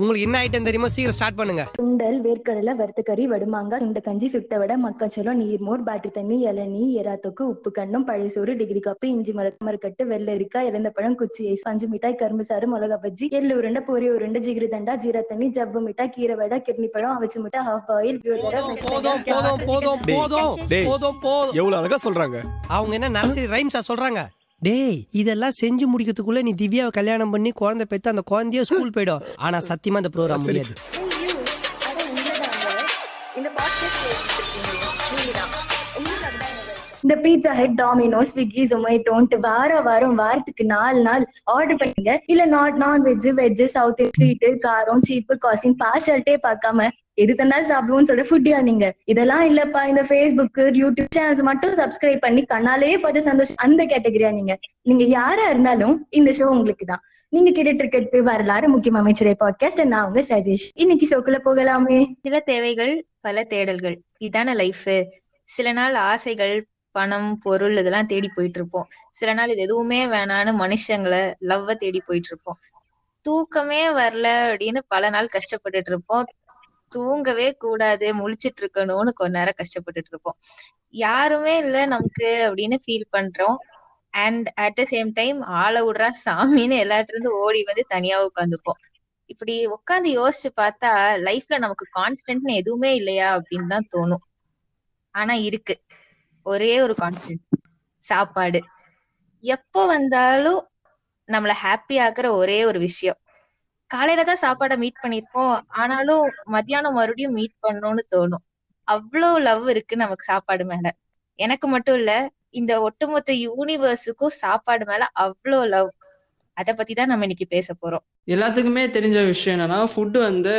உங்களுக்கு என்ன ஐட்டம் தெரியுமோ சீக்கிரம் ஸ்டார்ட் பண்ணுங்க. சுண்டல் வேர்க்கடலை வறுத்த கறி வடுமாங்காய் சுண்ட கஞ்சி சுட்ட வடை மக்காச்சோளம் நீர்மோர் பேட்டரி தண்ணி இளநீ எராத்தொக்கு உப்பு கண்டம் பழையசோறு டிகிரி கப்பு இஞ்சி மர மரக்கட்டு வெள்ளரிக்காய் இழந்த பழம் குச்சி ஐஸ் பஞ்சு மிட்டாய் கரும்பு சாறு மிளகா பஜ்ஜி எள்ளு உருண்டை பொரி உருண்டை ஜிகிரி தண்டா ஜீரா தண்ணி ஜவ்வு மிட்டாய் கீரை வடை கிர்னி பழம் அவச்சு மிட்டாய் ஹாஃப் ஆயில் போதும் போதும் போதும் போதும். போதும் போதும் எவ்வளவு அழகா சொல்றாங்க. அவங்க என்ன நர்சரி ரைம்ஸா சொல்றாங்க? டேய் இதெல்லாம் செஞ்சு முடிக்கிறதுக்குள்ள நீ திவ்யாவை கல்யாணம் பண்ணி குழந்தை பெத்து அந்த குழந்தைய ஸ்கூல் போயிடும் ஆனா சத்தியமா இந்த ப்ரோக்ராம். முடியாது. இந்த பீட்சா ஹெட் டாமினோ ஸ்விக்கி ஜொமேட்டோன்ட்டு வார வாரம் வாரத்துக்கு நாலு நாள் ஆர்டர் பண்ணுங்க. இல்ல not non veg veg south sweet காரம் சீப்பு காசிங் பார்ஷாலிட்டே பார்க்காம எது தந்தாலும் சாப்பிடுவோம்னு சொல்ற ஃபுட்டியா நீங்க. இதெல்லாம் இல்லப்பா இந்த ஃபேஸ்புக் யூடியூப் சேனல்ஸ் மட்டும் சப்ஸ்கிரைப் பண்ணி கண்ணாலேயே பார்த்து சந்தோஷம். அந்த கேட்டகரியா நீங்க. நீங்க யாரா இருந்தாலும் இந்த ஷோ உங்களுக்கு தான். நீங்க கேட்டுட்டு இருக்கிறது வரலாறு முக்கிய அமைச்சரை பாட்காஸ்ட் நான் உங்க சஜேஷ். இன்னைக்கு ஷோக்குள்ள போகலாமே. சில தேவைகள் பல தேடல்கள். இதான லைஃப் சில நாள் ஆசைகள் பணம் பொருள் இதெல்லாம் தேடி போயிட்டு இருப்போம் சில நாள் இது எதுவுமே வேணான்னு மனுஷங்களை லவ்வ தேடி போயிட்டு இருப்போம் தூக்கமே வரல அப்படின்னு பல நாள் கஷ்டப்பட்டுட்டு இருப்போம். தூங்கவே கூடாது முழிச்சிட்டு இருக்கணும்னு கொஞ்ச நேரம் கஷ்டப்பட்டுட்டு இருப்போம் யாருமே இல்ல நமக்கு அப்படின்னு ஃபீல் பண்றோம். And at the same time ஆள விடுறா சாமின்னு எல்லாத்துல இருந்து ஓடி வந்து தனியா உட்காந்துப்போம். இப்படி உட்காந்து யோசிச்சு பார்த்தா லைஃப்ல நமக்கு கான்ஸ்டன்ட்னு எதுவுமே இல்லையா அப்படின்னு தான் தோணும். ஆனா இருக்கு. ஒரே ஒரு கான்ஸ்டன்ட் சாப்பாடு. எப்போ வந்தாலும் நம்மள ஹாப்பி ஆக்குற ஒரே ஒரு விஷயம். காலையில தான் சாப்பாடை மீட் பண்ணிருப்போம் ஆனாலும் மத்தியானம் மறுபடியும் மீட் பண்ணோம்னு தோணும். அவ்வளோ லவ் இருக்கு நமக்கு சாப்பாடு மேல. எனக்கு மட்டும் இல்ல இந்த ஒட்டுமொத்த யூனிவர்ஸுக்கும் சாப்பாடு மேல அவ்வளோ லவ் அத பத்தி தான் நம்ம இன்னைக்கு பேச போறோம். எல்லாத்துக்குமே தெரிஞ்ச விஷயம் என்னன்னா ஃபுட் வந்து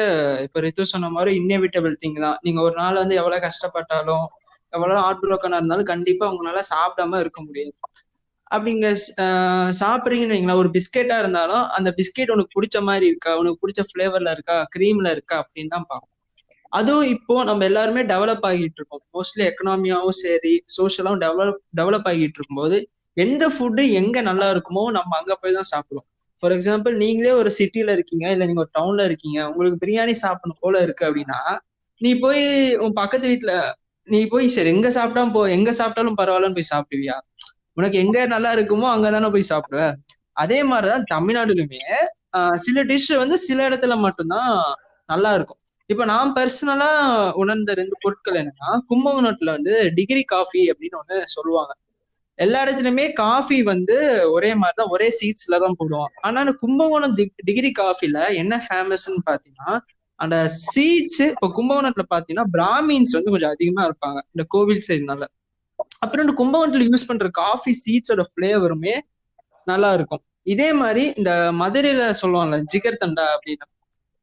இப்ப ரித்து சொன்ன மாதிரி இன்னெவிட்டபிள் திங் தான். நீங்க ஒரு நாள் வந்து எவ்வளவு கஷ்டப்பட்டாலும் எவ்வளவு ஹார்ட் ப்ரோக்கனா இருந்தாலும் கண்டிப்பா உங்களால சாப்பிடாம இருக்க முடியாது. அப்படிங்க சாப்பிட்றீங்கன்னு சாப்பிடுறீங்கன்னு ஒரு பிஸ்கெட்டா இருந்தாலும் அந்த பிஸ்கெட் உனக்கு பிடிச்ச மாதிரி இருக்கா? உனக்கு பிடிச்ச ஃப்ளேவர்ல இருக்கா? க்ரீம்ல இருக்கா? அப்படின்னு தான் பார்ப்போம். அதுவும் இப்போ நம்ம எல்லாருமே டெவலப் ஆகிட்டு இருக்கோம். மோஸ்ட்லி எக்கனாமியாவும் சரி சோஷியலாவும் டெவலப் டெவலப் ஆகிட்டு இருக்கும்போது எந்த ஃபுட்டு எங்க நல்லா இருக்குமோ நம்ம அங்க போய் தான் சாப்பிடுவோம். ஃபார் எக்ஸாம்பிள் நீங்களே ஒரு சிட்டில இருக்கீங்க இல்ல நீங்க ஒரு டவுன்ல இருக்கீங்க உங்களுக்கு பிரியாணி சாப்பிடணும் போல இருக்கு அப்படின்னா நீ போய் உன் பக்கத்து வீட்டுல நீ போய் சரி எங்க சாப்பிட்டா போ எங்க சாப்பிட்டாலும் பரவாயில்லன்னு போய் சாப்பிடுவியா? உனக்கு எங்க நல்லா இருக்குமோ அங்கதானே போய் சாப்பிடுவ. அதே மாதிரிதான் தமிழ்நாடுலுமே சில டிஷ் வந்து சில இடத்துல மட்டும்தான் நல்லா இருக்கும். இப்ப நான் பர்சனலா உணர்ந்த ரெண்டு பொருட்கள் என்னன்னா கும்பகோணத்துல வந்து டிகிரி காஃபி அப்படின்னு ஒண்ணு சொல்லுவாங்க. எல்லா இடத்துலயுமே காஃபி வந்து ஒரே மாதிரிதான் ஒரே சீட்ஸ்ல தான் போடுவோம் ஆனா அந்த கும்பகோணம் டிகிரி காஃபில என்ன ஃபேமஸ்ன்னு பாத்தீங்கன்னா அந்த சீட்ஸ் இப்போ கும்பகோணத்துல பாத்தீங்கன்னா பிராமின்ஸ் வந்து கொஞ்சம் அதிகமா இருப்பாங்க. இந்த கோவில் சைடுனால அப்புறம் இந்த கும்பகோணத்துல யூஸ் பண்ற காஃபி சீட்ஸோட ஃபிளேவருமே நல்லா இருக்கும். இதே மாதிரி இந்த மதுரையில சொல்லுவாங்கல்ல ஜிகர் தண்டா அப்படின்னு.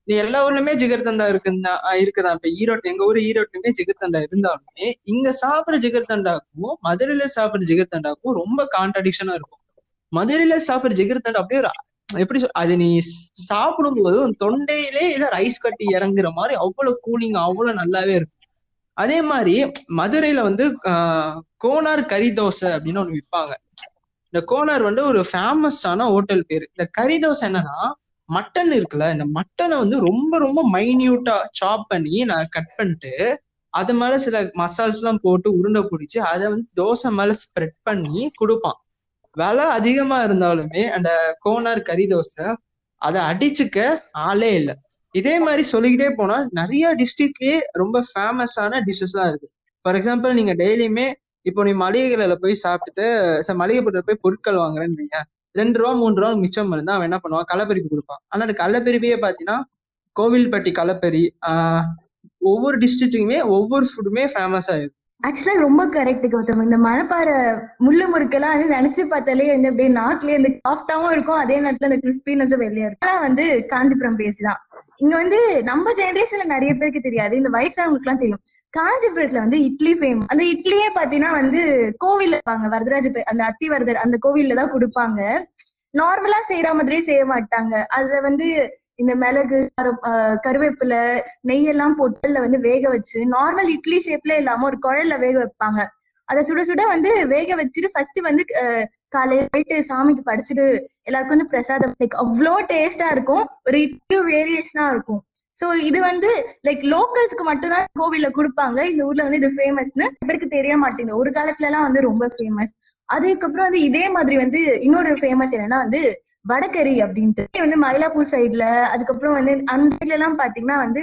நீ எல்லா ஊர்லயுமே ஜிகர் தண்டா இருக்குதா இருக்குதான். இப்ப ஈரோட்டு எங்க ஊர் ஈரோட்லயுமே ஜிகர் தண்டா இருந்தாலுமே இங்க சாப்பிடுற ஜிகர் தண்டாக்கும் மதுரையில சாப்பிடுற ஜிகர் தண்டாக்கும் ரொம்ப கான்ட்ரடிக்ஷனா இருக்கும். மதுரையில சாப்பிடுற ஜிகர் தண்டா அப்படியே ஒரு எப்படி சொல் அது நீ சாப்பிடும்போது தொண்டையிலே ஏதோ ரைஸ் கட்டி இறங்குற மாதிரி அவ்வளவு கூலிங் அவ்வளவு நல்லாவே இருக்கும். அதே மாதிரி மதுரையில வந்து ஆஹ் கோனார் கறி தோசை அப்படின்னு ஒண்ணு விற்பாங்க இந்த கோனார் வந்து ஒரு ஃபேமஸான ஹோட்டல் பேரு. இந்த கறி தோசை என்னன்னா மட்டன் இருக்குல்ல இந்த மட்டனை வந்து ரொம்ப ரொம்ப மைன்யூட்டா சாப் பண்ணி நான் கட் பண்ணிட்டு அது மேல சில மசால்ஸ் எல்லாம் போட்டு உருண்டை பிடிச்சி அதை வந்து தோசை மேல ஸ்ப்ரெட் பண்ணி கொடுப்பான். விலை அதிகமா இருந்தாலுமே அந்த கோனார் கறி தோசை அதை அடிச்சுக்க ஆளே இல்லை. இதே மாதிரி சொல்லிக்கிட்டே போனா நிறைய டிஸ்ட்ரிக்ட்லயே ரொம்ப ஃபேமஸான டிஷ்ஷஸ் எல்லாம் இருக்கு. ஃபார் எக்ஸாம்பிள் நீங்க டெய்லியுமே இப்போ நீ மளிகை போய் சாப்பிட்டுட்டு சார் மளிகை பொருட்கள் போய் பொருட்கள் வாங்குறேன்னு வைங்க ரெண்டு ரூபா மூணு ரூபா மிச்சம் இருந்தா அவன் என்ன பண்ணுவான்? கள்ளப்பெருப்பி கொடுப்பான். ஆனா அந்த கள்ளப்பெருப்பியே பாத்தீங்கன்னா கோவில்பட்டி கள்ளப்பெரி ஆஹ் ஒவ்வொரு டிஸ்ட்ரிக்ட்டுமே ஒவ்வொரு ஃபுட்டுமே ஃபேமஸ் ஆயிருக்கு ஆக்சுவலா ரொம்ப கரெக்ட் கௌதம். இந்த மணப்பாறை முள்ளு முறுக்கெல்லாம் வந்து நினைச்சு பார்த்தாலே வந்து அப்படியே நாக்குலயே இந்த சாஃப்டாவும் இருக்கும். அதே நேரத்துல இந்த கிறிஸ்பினஸும் வெளியே இருக்கும். வந்து காஞ்சிபுரம் பேஸ் தான் இங்க வந்து நம்ம ஜெனரேஷன்ல நிறைய பேருக்கு தெரியாது. இந்த வயசானவங்களுக்கு எல்லாம் தெரியும். காஞ்சிபுரத்துல வந்து இட்லி ஃபேமஸ் அந்த இட்லியே பாத்தீங்கன்னா வந்து கோவில் இருப்பாங்க வரதராஜ அந்த அத்திவரதர் அந்த கோவில்ல தான் கொடுப்பாங்க. நார்மலா செய்யற மாதிரியே செய்ய மாட்டாங்க. அதுல வந்து இந்த மிளகு கரு- ஆஹ் கருவேப்பிலை நெய்யெல்லாம் போட்டு வந்து வேக வச்சு நார்மல் இட்லி ஷேப்ல இல்லாம ஒரு குழல்ல வேக வைப்பாங்க. அதை சுட சுட வந்து வேக வச்சுட்டு ஃபர்ஸ்ட் வந்து காலையில போயிட்டு சாமிக்கு படிச்சுட்டு எல்லாருக்கும் வந்து பிரசாதம் லைக் அவ்வளோ டேஸ்டா இருக்கும். ஒரு இட்டு வேரியேஷனா இருக்கும். சோ இது வந்து லைக் லோக்கல்ஸ்க்கு மட்டும் தான் கோவில்ல கொடுப்பாங்க. இந்த ஊர்ல வந்து இது ஃபேமஸ்னு பேருக்கு தெரிய மாட்டேங்குது. ஒரு காலத்துல எல்லாம் வந்து ரொம்ப ஃபேமஸ் அதுக்கப்புறம் வந்து இதே மாதிரி வந்து இன்னொரு ஃபேமஸ் என்னன்னா வந்து வடக்கறி அப்படின்ட்டு. வந்து மயிலாப்பூர் சைட்ல அதுக்கப்புறம் வந்து அந்த சைட்ல எல்லாம் பாத்தீங்கன்னா வந்து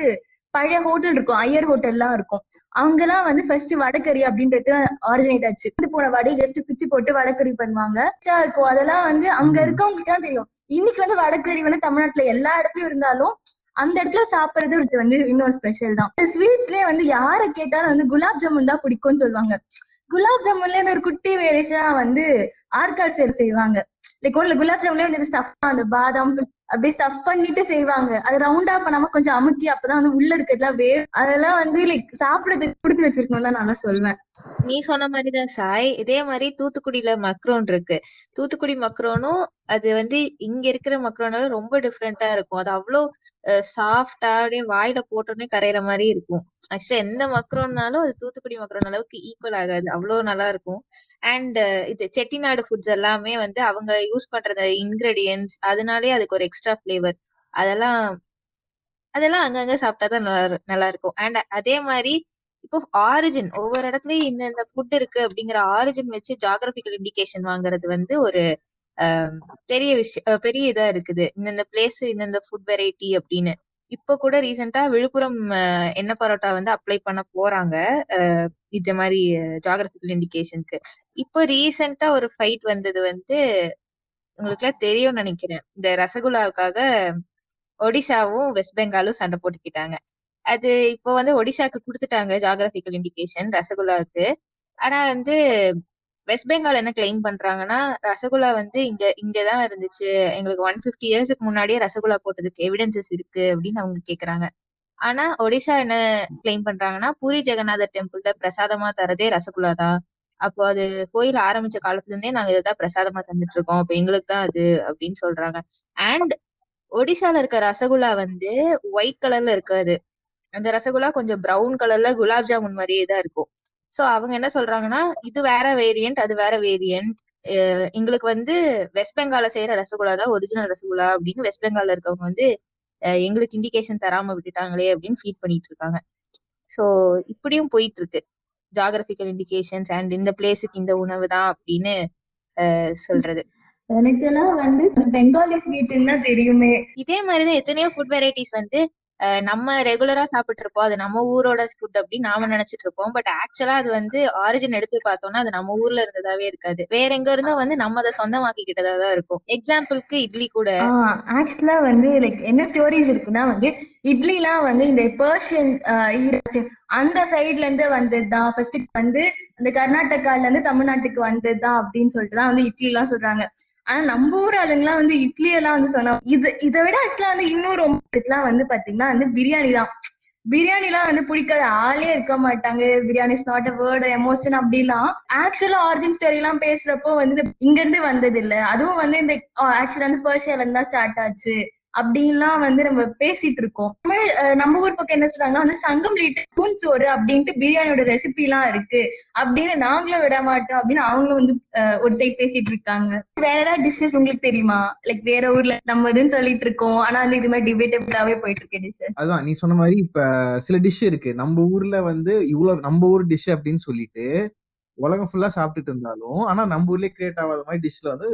பழைய ஹோட்டல் இருக்கும். ஐயர் ஹோட்டல்லாம் இருக்கும். அங்கெல்லாம் வந்து ஃபர்ஸ்ட் வடகறி அப்படின்றது ஆரிஜினேட் ஆச்சு. வந்து போன வடை ஜஸ்ட் பிச்சு போட்டு வடகறி பண்ணுவாங்க. இருக்கும். அதெல்லாம் வந்து அங்க இருக்கவங்களுக்கு தான் தெரியும். இன்னைக்கு வந்து வடகறி வந்து தமிழ்நாட்டுல எல்லா இடத்துலயும் இருந்தாலும் அந்த இடத்துல சாப்பிடுறது வந்து இன்னொரு ஸ்பெஷல் தான். ஸ்வீட்ஸ்லயே வந்து யார கேட்டாலும் வந்து குலாப் ஜாமுன் தான் பிடிக்கும்னு சொல்லுவாங்க. குலாப் ஜாமுன்ல ஒரு குட்டி வேரியேஷனா வந்து ஆர்காட் சேல் செய்வாங்க. லைக் ஒன்ல குலாப் ஜாமுன்ல வந்து ஸ்டஃப் அந்த பாதாம் அப்படியே ஸ்டஃப் பண்ணிட்டு செய்வாங்க. அது ரவுண்டா பண்ணாம கொஞ்சம் அமுக்கி அப்பதான் வந்து உள்ள இருக்கிறதுலாம் வே அதெல்லாம் வந்து லைக் சாப்பிடறதுக்கு கொடுத்து வச்சிருக்கணும்னு நான் சொல்வேன். நீ சொன்ன மாதிரிதான் சாய். இதே மாதிரி தூத்துக்குடியில மக்ரோன் இருக்கு. தூத்துக்குடி மக்ரோனும் அது வந்து இங்க இருக்கிற மக்ரோனோட ரொம்ப டிஃப்ரெண்டா இருக்கும். அது அவ்வளோ சாஃப்டா அப்படியே வாயில போட்டோன்னே கரையிற மாதிரி இருக்கும். ஆக்சுவலா எந்த மக்ரோன்னாலும் அது தூத்துக்குடி மக்ரோன் அளவுக்கு ஈக்குவல் ஆகாது. அவ்வளோ நல்லா இருக்கும். அண்ட் இது செட்டிநாடு ஃபுட்ஸ் எல்லாமே வந்து அவங்க யூஸ் பண்ற இன்கிரீடியன்ஸ் அதனாலே அதுக்கு ஒரு எக்ஸ்ட்ரா ஃபிளேவர் அதெல்லாம் அதெல்லாம் அங்கங்க சாப்பிட்டா தான் நல்லா நல்லா இருக்கும். அண்ட் அதே மாதிரி இப்போ ஆரிஜின் ஒவ்வொரு இடத்துலயும் இந்த இந்த ஃபுட் இருக்கு அப்படிங்கிற ஆரிஜின் வச்சு ஜாகிரபிக்கல் இண்டிகேஷன் வாங்குறது வந்து ஒரு பெரிய விஷயம் பெரிய இதா இருக்குது. இந்தந்த பிளேஸ் இந்தந்த ஃபுட் வெரைட்டி அப்படின்னு. இப்ப கூட ரீசெண்டா விழுப்புரம் என்ன பரோட்டா வந்து அப்ளை பண்ண போறாங்க. இந்த மாதிரி ஜாகிரபிக்கல் இண்டிகேஷனுக்கு இப்போ ரீசெண்டா ஒரு ஃபைட் வந்தது வந்து உங்களுக்கு எல்லாம் தெரியும்னு நினைக்கிறேன். இந்த ரசகுல்லாவுக்காக ஒடிசாவும் வெஸ்ட் பெங்காலும் சண்டை போட்டுக்கிட்டாங்க. அது இப்போ வந்து ஒடிசாக்கு கொடுத்துட்டாங்க ஜாகிரபிக்கல் இண்டிகேஷன் ரசகுல்லாவுக்கு. ஆனா வந்து வெஸ்ட் பெங்கால் என்ன கிளைம் பண்றாங்கன்னா ரசகுல்லா வந்து இங்க இங்கதான் இருந்துச்சு. எங்களுக்கு ஒன் பிப்டி இயர்ஸ்க்கு முன்னாடியே ரசகுல்லா போட்டதுக்கு எவிடன்சஸ் இருக்கு அப்படின்னு அவங்க கேக்குறாங்க. ஆனா ஒடிசா என்ன கிளைம் பண்றாங்கன்னா பூரி ஜெகநாதர் டெம்பிள்ல பிரசாதமா தரதே ரசகுல்லா தான் அப்போ அது கோயில் ஆரம்பிச்ச காலத்துல இருந்தே நாங்க இதான் பிரசாதமா தந்துட்டு இருக்கோம் அப்ப எங்களுக்கு தான் அது அப்படின்னு சொல்றாங்க. அண்ட் ஒடிசால இருக்க ரசகுல்லா வந்து ஒயிட் கலர்ல இருக்காது. அந்த ரசகுல்லா கொஞ்சம் பிரவுன் கலர்ல குலாப் ஜாமுன் மாதிரியே தான் இருக்கும். சோ அவங்க என்ன சொல்றாங்கன்னா இது வேற வேரியன்ட் அது வேற வேரியன்ட் எங்களுக்கு வந்து வெஸ்ட் பெங்கால செய்யற ரசகுல்லா தான் ஒரிஜினல் ரசகுல்லா அப்படின்னு வெஸ்ட் பெங்கால்ல இருக்கவங்க வந்து எங்களுக்கு இண்டிகேஷன் தராம விட்டுட்டாங்களே அப்படின்னு ஃபீல் பண்ணிட்டு இருக்காங்க. சோ இப்படியும் போயிட்டு இருக்கு. ஜாகிரபிக்கல் இண்டிகேஷன்ஸ் அண்ட் இந்த பிளேஸுக்கு இந்த உணவு தான் அப்படின்னு சொல்றது. எனக்கெல்லாம் வந்து பெங்காலி ஸ்வீட்னு தான் தெரியுமே. இதே மாதிரிதான் எத்தனையோ ஃபுட் வெரைட்டிஸ் வந்து நம்ம ரெகுலரா சாப்பிட்டு இருப்போம் அது நம்ம ஊரோட ஃபுட் அப்படின்னு நாம நினைச்சிட்டு இருப்போம். பட் ஆக்சுவலா அது வந்து ஆரிஜின் எடுத்து பார்த்தோம்னா அது நம்ம ஊர்ல இருந்ததாவே இருக்காது. வேற எங்க இருந்தா வந்து நம்ம அதை சொந்தமாக்கிக்கிட்டதா தான் இருக்கும். எக்ஸாம்பிளுக்கு இட்லி கூட. ஆக்சுவலா வந்து லைக் என்ன ஸ்டோரிஸ் இருக்குன்னா வந்து இட்லிலாம் வந்து இந்த பர்ஷியன் அந்த சைட்ல இருந்து வந்ததுதான். ஃபர்ஸ்ட் வந்து இந்த கர்நாடகால இருந்து தமிழ்நாட்டுக்கு வந்ததுதான் அப்படின்னு சொல்லிட்டு தான் வந்து இட்லி எல்லாம் சொல்றாங்க. ஆனா நம்ம ஊர் ஆளுங்கலாம் வந்து இட்லி எல்லாம் வந்து சொன்னா இது இதை விட ஆக்சுவலா வந்து இன்னும் ரொம்ப இதுக்கெல்லாம் வந்து பாத்தீங்கன்னா வந்து பிரியாணி தான். பிரியாணிலாம் வந்து பிடிக்காத. ஆளே இருக்க மாட்டாங்க. Biryani is not a word emotion அப்படிலாம். ஆக்சுவலா ஆரிஜின் ஸ்டோரி எல்லாம் பேசுறப்போ வந்து இங்க இருந்து வந்தது இல்ல அதுவும் வந்து இந்த ஆக்சுவலா வந்து பர்ஷியால இருந்தா ஸ்டார்ட் ஆச்சு. அப்படின்லாம் வந்து நம்ம பேசிட்டு இருக்கோம். தமிழ் அஹ், நம்ம ஊர் பக்கம் என்ன சொல்றாங்கன்னா வந்து சங்கம் லீட்டர் ஸ்பூன் சோறு அப்படின்ட்டு பிரியாணியோட ரெசிபி எல்லாம் இருக்கு. அப்படின்னு நாங்களும் விட மாட்டோம் அப்படின்னு அவங்களும் வந்து ஒரு சைட் பேசிட்டு இருக்காங்க. வேற ஏதாவது டிஷ்ஷஸ் உங்களுக்கு தெரியுமா? லைக் வேற ஊர்ல நம்ம இதுன்னு சொல்லிட்டு இருக்கோம். ஆனா வந்து இது மாதிரி டிபேட்டபிளாவே போயிட்டு இருக்கு டிஷ்ஷஸ் அதான் நீ சொன்ன மாதிரி இப்ப சில டிஷ் இருக்கு. நம்ம ஊர்ல வந்து இவ்வளவு நம்ம ஊர் டிஷ் அப்படின்னு சொல்லிட்டு உலகம் ஃபுல்லா சாப்பிட்டுட்டு இருந்தாலும் ஆனா நம்ம ஊர்லயே கிரியேட் ஆகாத மாதிரி டிஷ்ல வந்து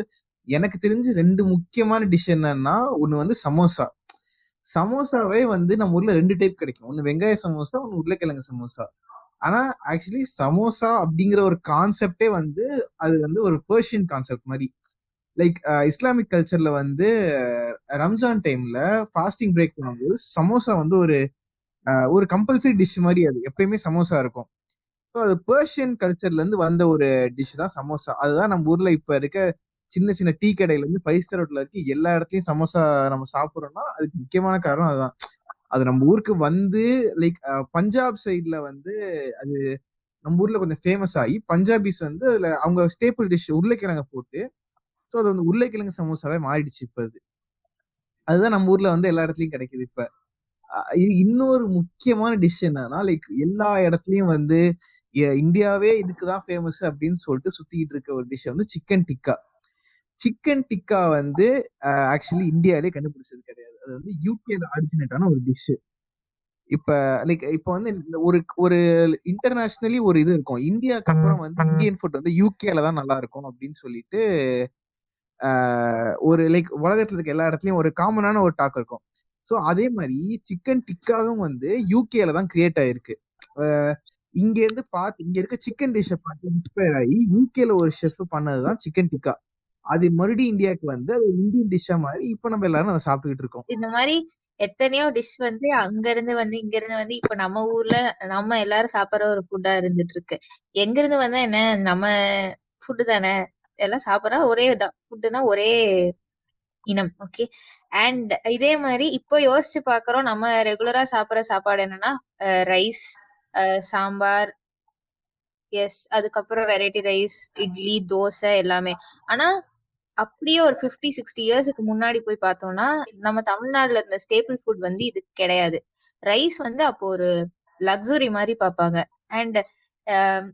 எனக்கு தெரிஞ்சு ரெண்டு முக்கியமான டிஷ் என்னன்னா ஒண்ணு வந்து சமோசா. சமோசாவே வந்து நம்ம ஊர்ல ரெண்டு டைப் கிடைக்கும். ஒண்ணு வெங்காய சமோசா ஒண்ணு உருளைக்கிழங்கு சமோசா. ஆனா ஆக்சுவலி சமோசா அப்படிங்கிற ஒரு கான்செப்டே வந்து அது வந்து ஒரு பர்ஷியன் கான்செப்ட் மாதிரி. லைக் இஸ்லாமிக் கல்ச்சர்ல வந்து ரம்ஜான் டைம்ல ஃபாஸ்டிங் பிரேக் பண்ணும்போது சமோசா வந்து ஒரு ஒரு கம்பல்சரி டிஷ் மாதிரி அது. எப்பயுமே சமோசா இருக்கும். ஸோ அது பர்ஷியன் கல்ச்சர்ல இருந்து வந்த ஒரு டிஷ் தான் சமோசா. அதுதான் நம்ம ஊர்ல இப்ப இருக்க சின்ன சின்ன டீ கடையில இருந்து ஃபைவ் ஸ்டார் இருக்கு எல்லா இடத்துலயும் சமோசா நம்ம சாப்பிடுறோம்னா அதுக்கு முக்கியமான காரணம் அதுதான். அது நம்ம ஊருக்கு வந்து லைக் பஞ்சாப் சைட்ல வந்து அது நம்ம ஊர்ல கொஞ்சம் ஃபேமஸ் ஆகி பஞ்சாபிஸ் வந்து அதுல அவங்க ஸ்டேபிள் டிஷ் உருளைக்கிழங்க போட்டு ஸோ அது வந்து உருளைக்கிழங்கு சமோசாவே மாறிடுச்சு இப்ப அது. அதுதான் நம்ம ஊர்ல வந்து எல்லா இடத்துலயும் கிடைக்குது இப்ப. இன்னொரு முக்கியமான டிஷ் என்னன்னா லைக் எல்லா இடத்துலயும் வந்து இந்தியாவே இதுக்குதான் ஃபேமஸ் அப்படின்னு சொல்லிட்டு சுத்திக்கிட்டு இருக்க ஒரு டிஷ் வந்து சிக்கன் டிக்கா சிக்கன் டிக்கா வந்து ஆக்சுவலி இந்தியாவிலே கண்டுபிடிச்சது கிடையாது. அது வந்து யூகேல ஆரிஜினேட்டான ஒரு டிஷ் இப்ப லைக் இப்ப வந்து ஒரு ஒரு இன்டர்நேஷனலி ஒரு இது இருக்கும். இந்தியாக்கு அப்புறம் வந்து இந்தியன் ஃபுட் வந்து யூகேல தான் நல்லா இருக்கும் அப்படின்னு சொல்லிட்டு ஆஹ் ஒரு லைக் உலகத்துல இருக்க எல்லா இடத்துலயும் ஒரு காமனான ஒரு டாக் இருக்கும். ஸோ அதே மாதிரி சிக்கன் டிக்காவும் வந்து யூகேல தான் கிரியேட் ஆயிருக்கு. இங்க இருந்து பார்த்து இங்க இருக்க சிக்கன் டிஷ்ஷை பார்த்து இன்ஸ்பயர் ஆகி யூகேல ஒரு ஷெஃப் பண்ணதுதான் சிக்கன் டிக்கா அது மறுபடியும் இந்தியாவுக்கு வந்து அது இந்தியன் டிஷ்ஷா மாதிரி இப்ப நம்ம எல்லாரும் அதை சாப்பிட்டுக்கிட்டு இருக்கோம். இந்த மாதிரி எத்தனையோ டிஷ் வந்து அங்க இருந்து வந்து இங்க இருந்து வந்து இப்ப நம்ம ஊர்ல நம்ம எல்லாரும் சாப்பிடுற ஒரு ஃபுட்டா இருந்துட்டு இருக்கு எங்க இருந்து வந்தா என்ன நம்ம ஃபுட்டு தானே? எல்லாம் சாப்பிடுறா ஒரே தான் ஃபுட்டுனா ஒரே இனம் ஓகே அண்ட் இதே மாதிரி இப்போ யோசிச்சு பாக்குறோம் நம்ம ரெகுலரா சாப்பிடுற சாப்பாடு என்னன்னா ரைஸ் சாம்பார் எஸ் அதுக்கப்புறம் வெரைட்டி ரைஸ் இட்லி தோசை எல்லாமே. ஆனா அப்படியே ஒரு 50 சிக்ஸ்டி இயர்ஸ்க்கு முன்னாடி போய் பார்த்தோம்னா நம்ம தமிழ்நாடுல இருந்த ஸ்டேபிள் ஃபுட் வந்து இது கிடையாது. ரைஸ் வந்து அப்போ ஒரு லக்ஸுரி மாதிரி பார்ப்பாங்க. அண்ட்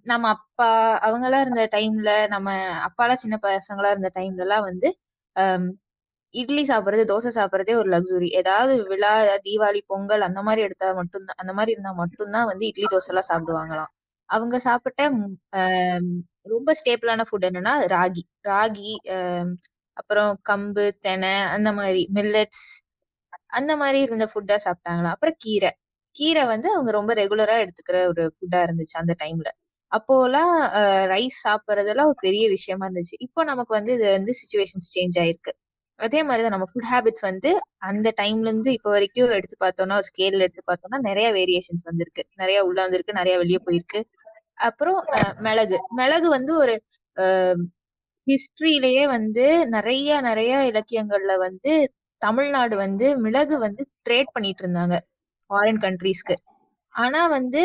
நம்ம அப்பா அவங்கெல்லாம் இருந்த டைம்ல நம்ம அப்பாலாம் சின்ன பசங்களா இருந்த டைம்ல எல்லாம் வந்து இட்லி சாப்பிட்றது தோசை சாப்பிட்றதே ஒரு லக்ஸுரி ஏதாவது விழா தீபாவளி பொங்கல் அந்த மாதிரி எடுத்தா மட்டும்தான் அந்த மாதிரி இருந்தா மட்டும்தான் வந்து இட்லி தோசை எல்லாம் சாப்பிடுவாங்களாம். அவங்க சாப்பிட்ட ரொம்ப ஸ்டேபிளான ஃபுட் என்னன்னா ராகி. ராகி அப்புறம் கம்பு தெனை அந்த மாதிரி மில்லட்ஸ் அந்த மாதிரி இருந்த ஃபுட்டா சாப்பிட்டாங்களா அப்புறம் கீரை. கீரை வந்து அவங்க ரொம்ப ரெகுலரா எடுத்துக்கிற ஒரு ஃபுட்டா இருந்துச்சு அந்த டைம்ல அப்போலாம் ரைஸ் சாப்பிட்றதெல்லாம் ஒரு பெரிய விஷயமா இருந்துச்சு. இப்போ நமக்கு வந்து இது வந்து சுச்சுவேஷன்ஸ் சேஞ்ச் ஆயிருக்கு. அதே மாதிரிதான் நம்ம ஃபுட் ஹேபிட்ஸ் வந்து அந்த டைம்ல இருந்து இப்போ வரைக்கும் எடுத்து பார்த்தோம்னா ஒரு ஸ்கேல்ல எடுத்து பார்த்தோம்னா நிறைய வேரியேஷன்ஸ் வந்திருக்கு. நிறைய உள்ள வந்திருக்கு நிறைய வெளியே போயிருக்கு. அப்புறம் மிளகு. மிளகு வந்து ஒரு ஹிஸ்டரியிலேயே வந்து நிறைய நிறைய இலக்கியங்கள்ல வந்து தமிழ்நாடு வந்து மிளகு வந்து ட்ரேட் பண்ணிட்டு இருந்தாங்க ஃபாரின் கண்ட்ரீஸ்க்கு ஆனா வந்து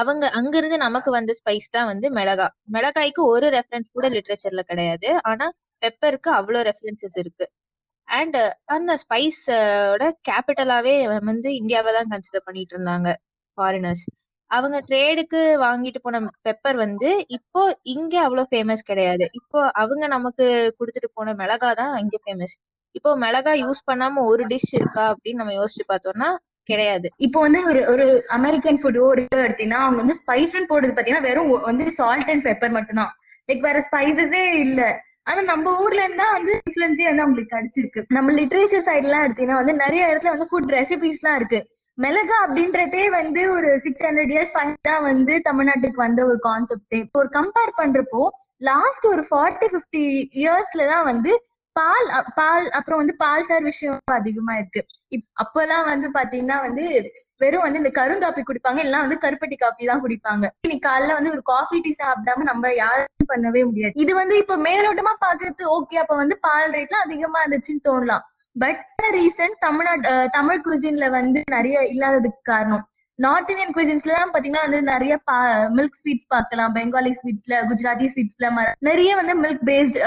அவங்க அங்கிருந்து நமக்கு வந்த ஸ்பைஸ் தான் வந்து மிளகா. மிளகாய்க்கு ஒரு ரெஃபரன்ஸ் கூட லிட்ரேச்சர்ல கிடையாது. ஆனா பெப்பருக்கு அவ்வளோ ரெஃபரன்சஸ் இருக்கு. அண்ட் அந்த ஸ்பைஸோட கேபிட்டலாவே வந்து இந்தியாவை தான் கன்சிடர் பண்ணிட்டு இருந்தாங்க ஃபாரினர்ஸ் அவங்க ட்ரேடுக்கு வாங்கிட்டு போன பெப்பர் வந்து இப்போ இங்க அவ்வளவு ஃபேமஸ் கிடையாது. இப்போ அவங்க நமக்கு கொடுத்துட்டு போன மிளகா தான் இங்க ஃபேமஸ் இப்போ மிளகா யூஸ் பண்ணாம ஒரு டிஷ் இருக்கா அப்படின்னு நம்ம யோசிச்சு பார்த்தோம்னா கிடையாது. இப்போ வந்து ஒரு ஒரு அமெரிக்கன் ஃபுட்டோ ஒரு இது எடுத்தீங்கன்னா அவங்க வந்து ஸ்பைஸ்ன்னு போடுறது பாத்தீங்கன்னா வெறும் வந்து சால்ட் அண்ட் பெப்பர் மட்டும்தான். லைக் வேற ஸ்பைசஸே இல்ல. ஆனா நம்ம ஊர்ல இருந்தா வந்து இன்ஃபுளுன்ஸே வந்து அவங்களுக்கு கிடைச்சிருக்கு. நம்ம லிட்ரேச்சர் சைட் எல்லாம் எடுத்தீங்கன்னா வந்து நிறைய இடத்துல வந்து ஃபுட் ரெசிபிஸ் எல்லாம் இருக்கு. மிளகா அப்படின்றதே வந்து ஒரு சிக்ஸ் ஹண்ட்ரட் இயர்ஸ் தான் வந்து தமிழ்நாட்டுக்கு வந்த ஒரு கான்செப்டே ஒரு கம்பேர் பண்றப்போ லாஸ்ட் ஒரு ஃபார்ட்டி ஃபிஃப்டி இயர்ஸ்ல தான் வந்து பால் அ- பால் அப்புறம் வந்து பால் சார் விஷயம் அதிகமா இருக்கு. இப்- அப்பெல்லாம் வந்து பாத்தீங்கன்னா வந்து வெறும் வந்து இந்த கருங்காப்பி குடிப்பாங்க எல்லாம் வந்து கருப்பட்டி காப்பி தான் குடிப்பாங்க. இன்னைக்கு காலைல வந்து ஒரு காஃபி டீ சாப்பிடாம நம்ம யாரும் பண்ணவே முடியாது. இது வந்து இப்ப மேலோட்டமா பாக்குறது ஓகே அப்ப வந்து பால் ரேட்லாம் அதிகமா இருந்துச்சுன்னு தோணலாம். பட் ரீசன் தமிழ்நாடு அஹ், தமிழ் குசின்ல வந்து நிறைய இல்லாததுக்கு காரணம். நார்த் இந்தியன் குசின்ஸ்ல எல்லாம் பாத்தீங்கன்னா வந்து நிறைய மில்க் ஸ்வீட்ஸ் பார்க்கலாம். பெங்காலி ஸ்வீட்ஸ்ல குஜராத்தி ஸ்வீட்ஸ்ல நிறைய வந்து மில்க் பேஸ்ட்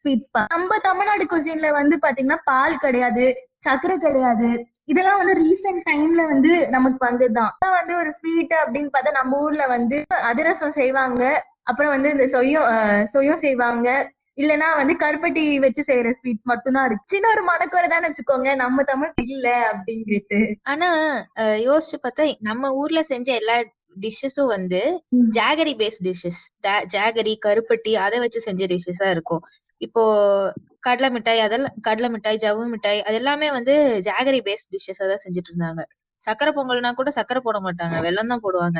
ஸ்வீட்ஸ் நம்ம தமிழ்நாடு குசின்ல வந்து பாத்தீங்கன்னா பால் கிடையாது சக்கரை கிடையாது. இதெல்லாம் வந்து ரீசெண்ட் டைம்ல வந்து நமக்கு வந்ததுதான். வந்து ஒரு ஸ்வீட் அப்படின்னு பார்த்தா நம்ம ஊர்ல வந்து அதிரசம் செய்வாங்க. அப்புறம் வந்து இந்த சொய்யம் சொய்யம் uh, செய்வாங்க. இல்லனா வந்து கருப்பட்டி வச்சு செய்யற ஸ்வீட்ஸ் மட்டும்தான் இருக்கு. சின்ன ஒரு மனக்குறைதான் வச்சுக்கோங்க. நம்ம தமிழ் இல்ல அப்படிங்கிறது ஆனா யோசிச்சு பார்த்தா நம்ம ஊர்ல செஞ்ச எல்லா டிஷ்ஷஸும் வந்து. ஜாகரி பேஸ்ட் டிஷ்ஷஸ் ஜாகரி கருப்பட்டி அதை வச்சு செஞ்ச டிஷ்ஷஸா இருக்கும். இப்போ கடலை மிட்டாய் அதெல்லாம் கடலை மிட்டாய் ஜவ்வு மிட்டாய் அது எல்லாமே வந்து ஜாகரி பேஸ்ட் டிஷ்ஷஸா தான் செஞ்சுட்டு இருந்தாங்க. சக்கரை பொங்கல்னா கூட சக்கரை போட மாட்டாங்க. வெல்லம் தான் போடுவாங்க.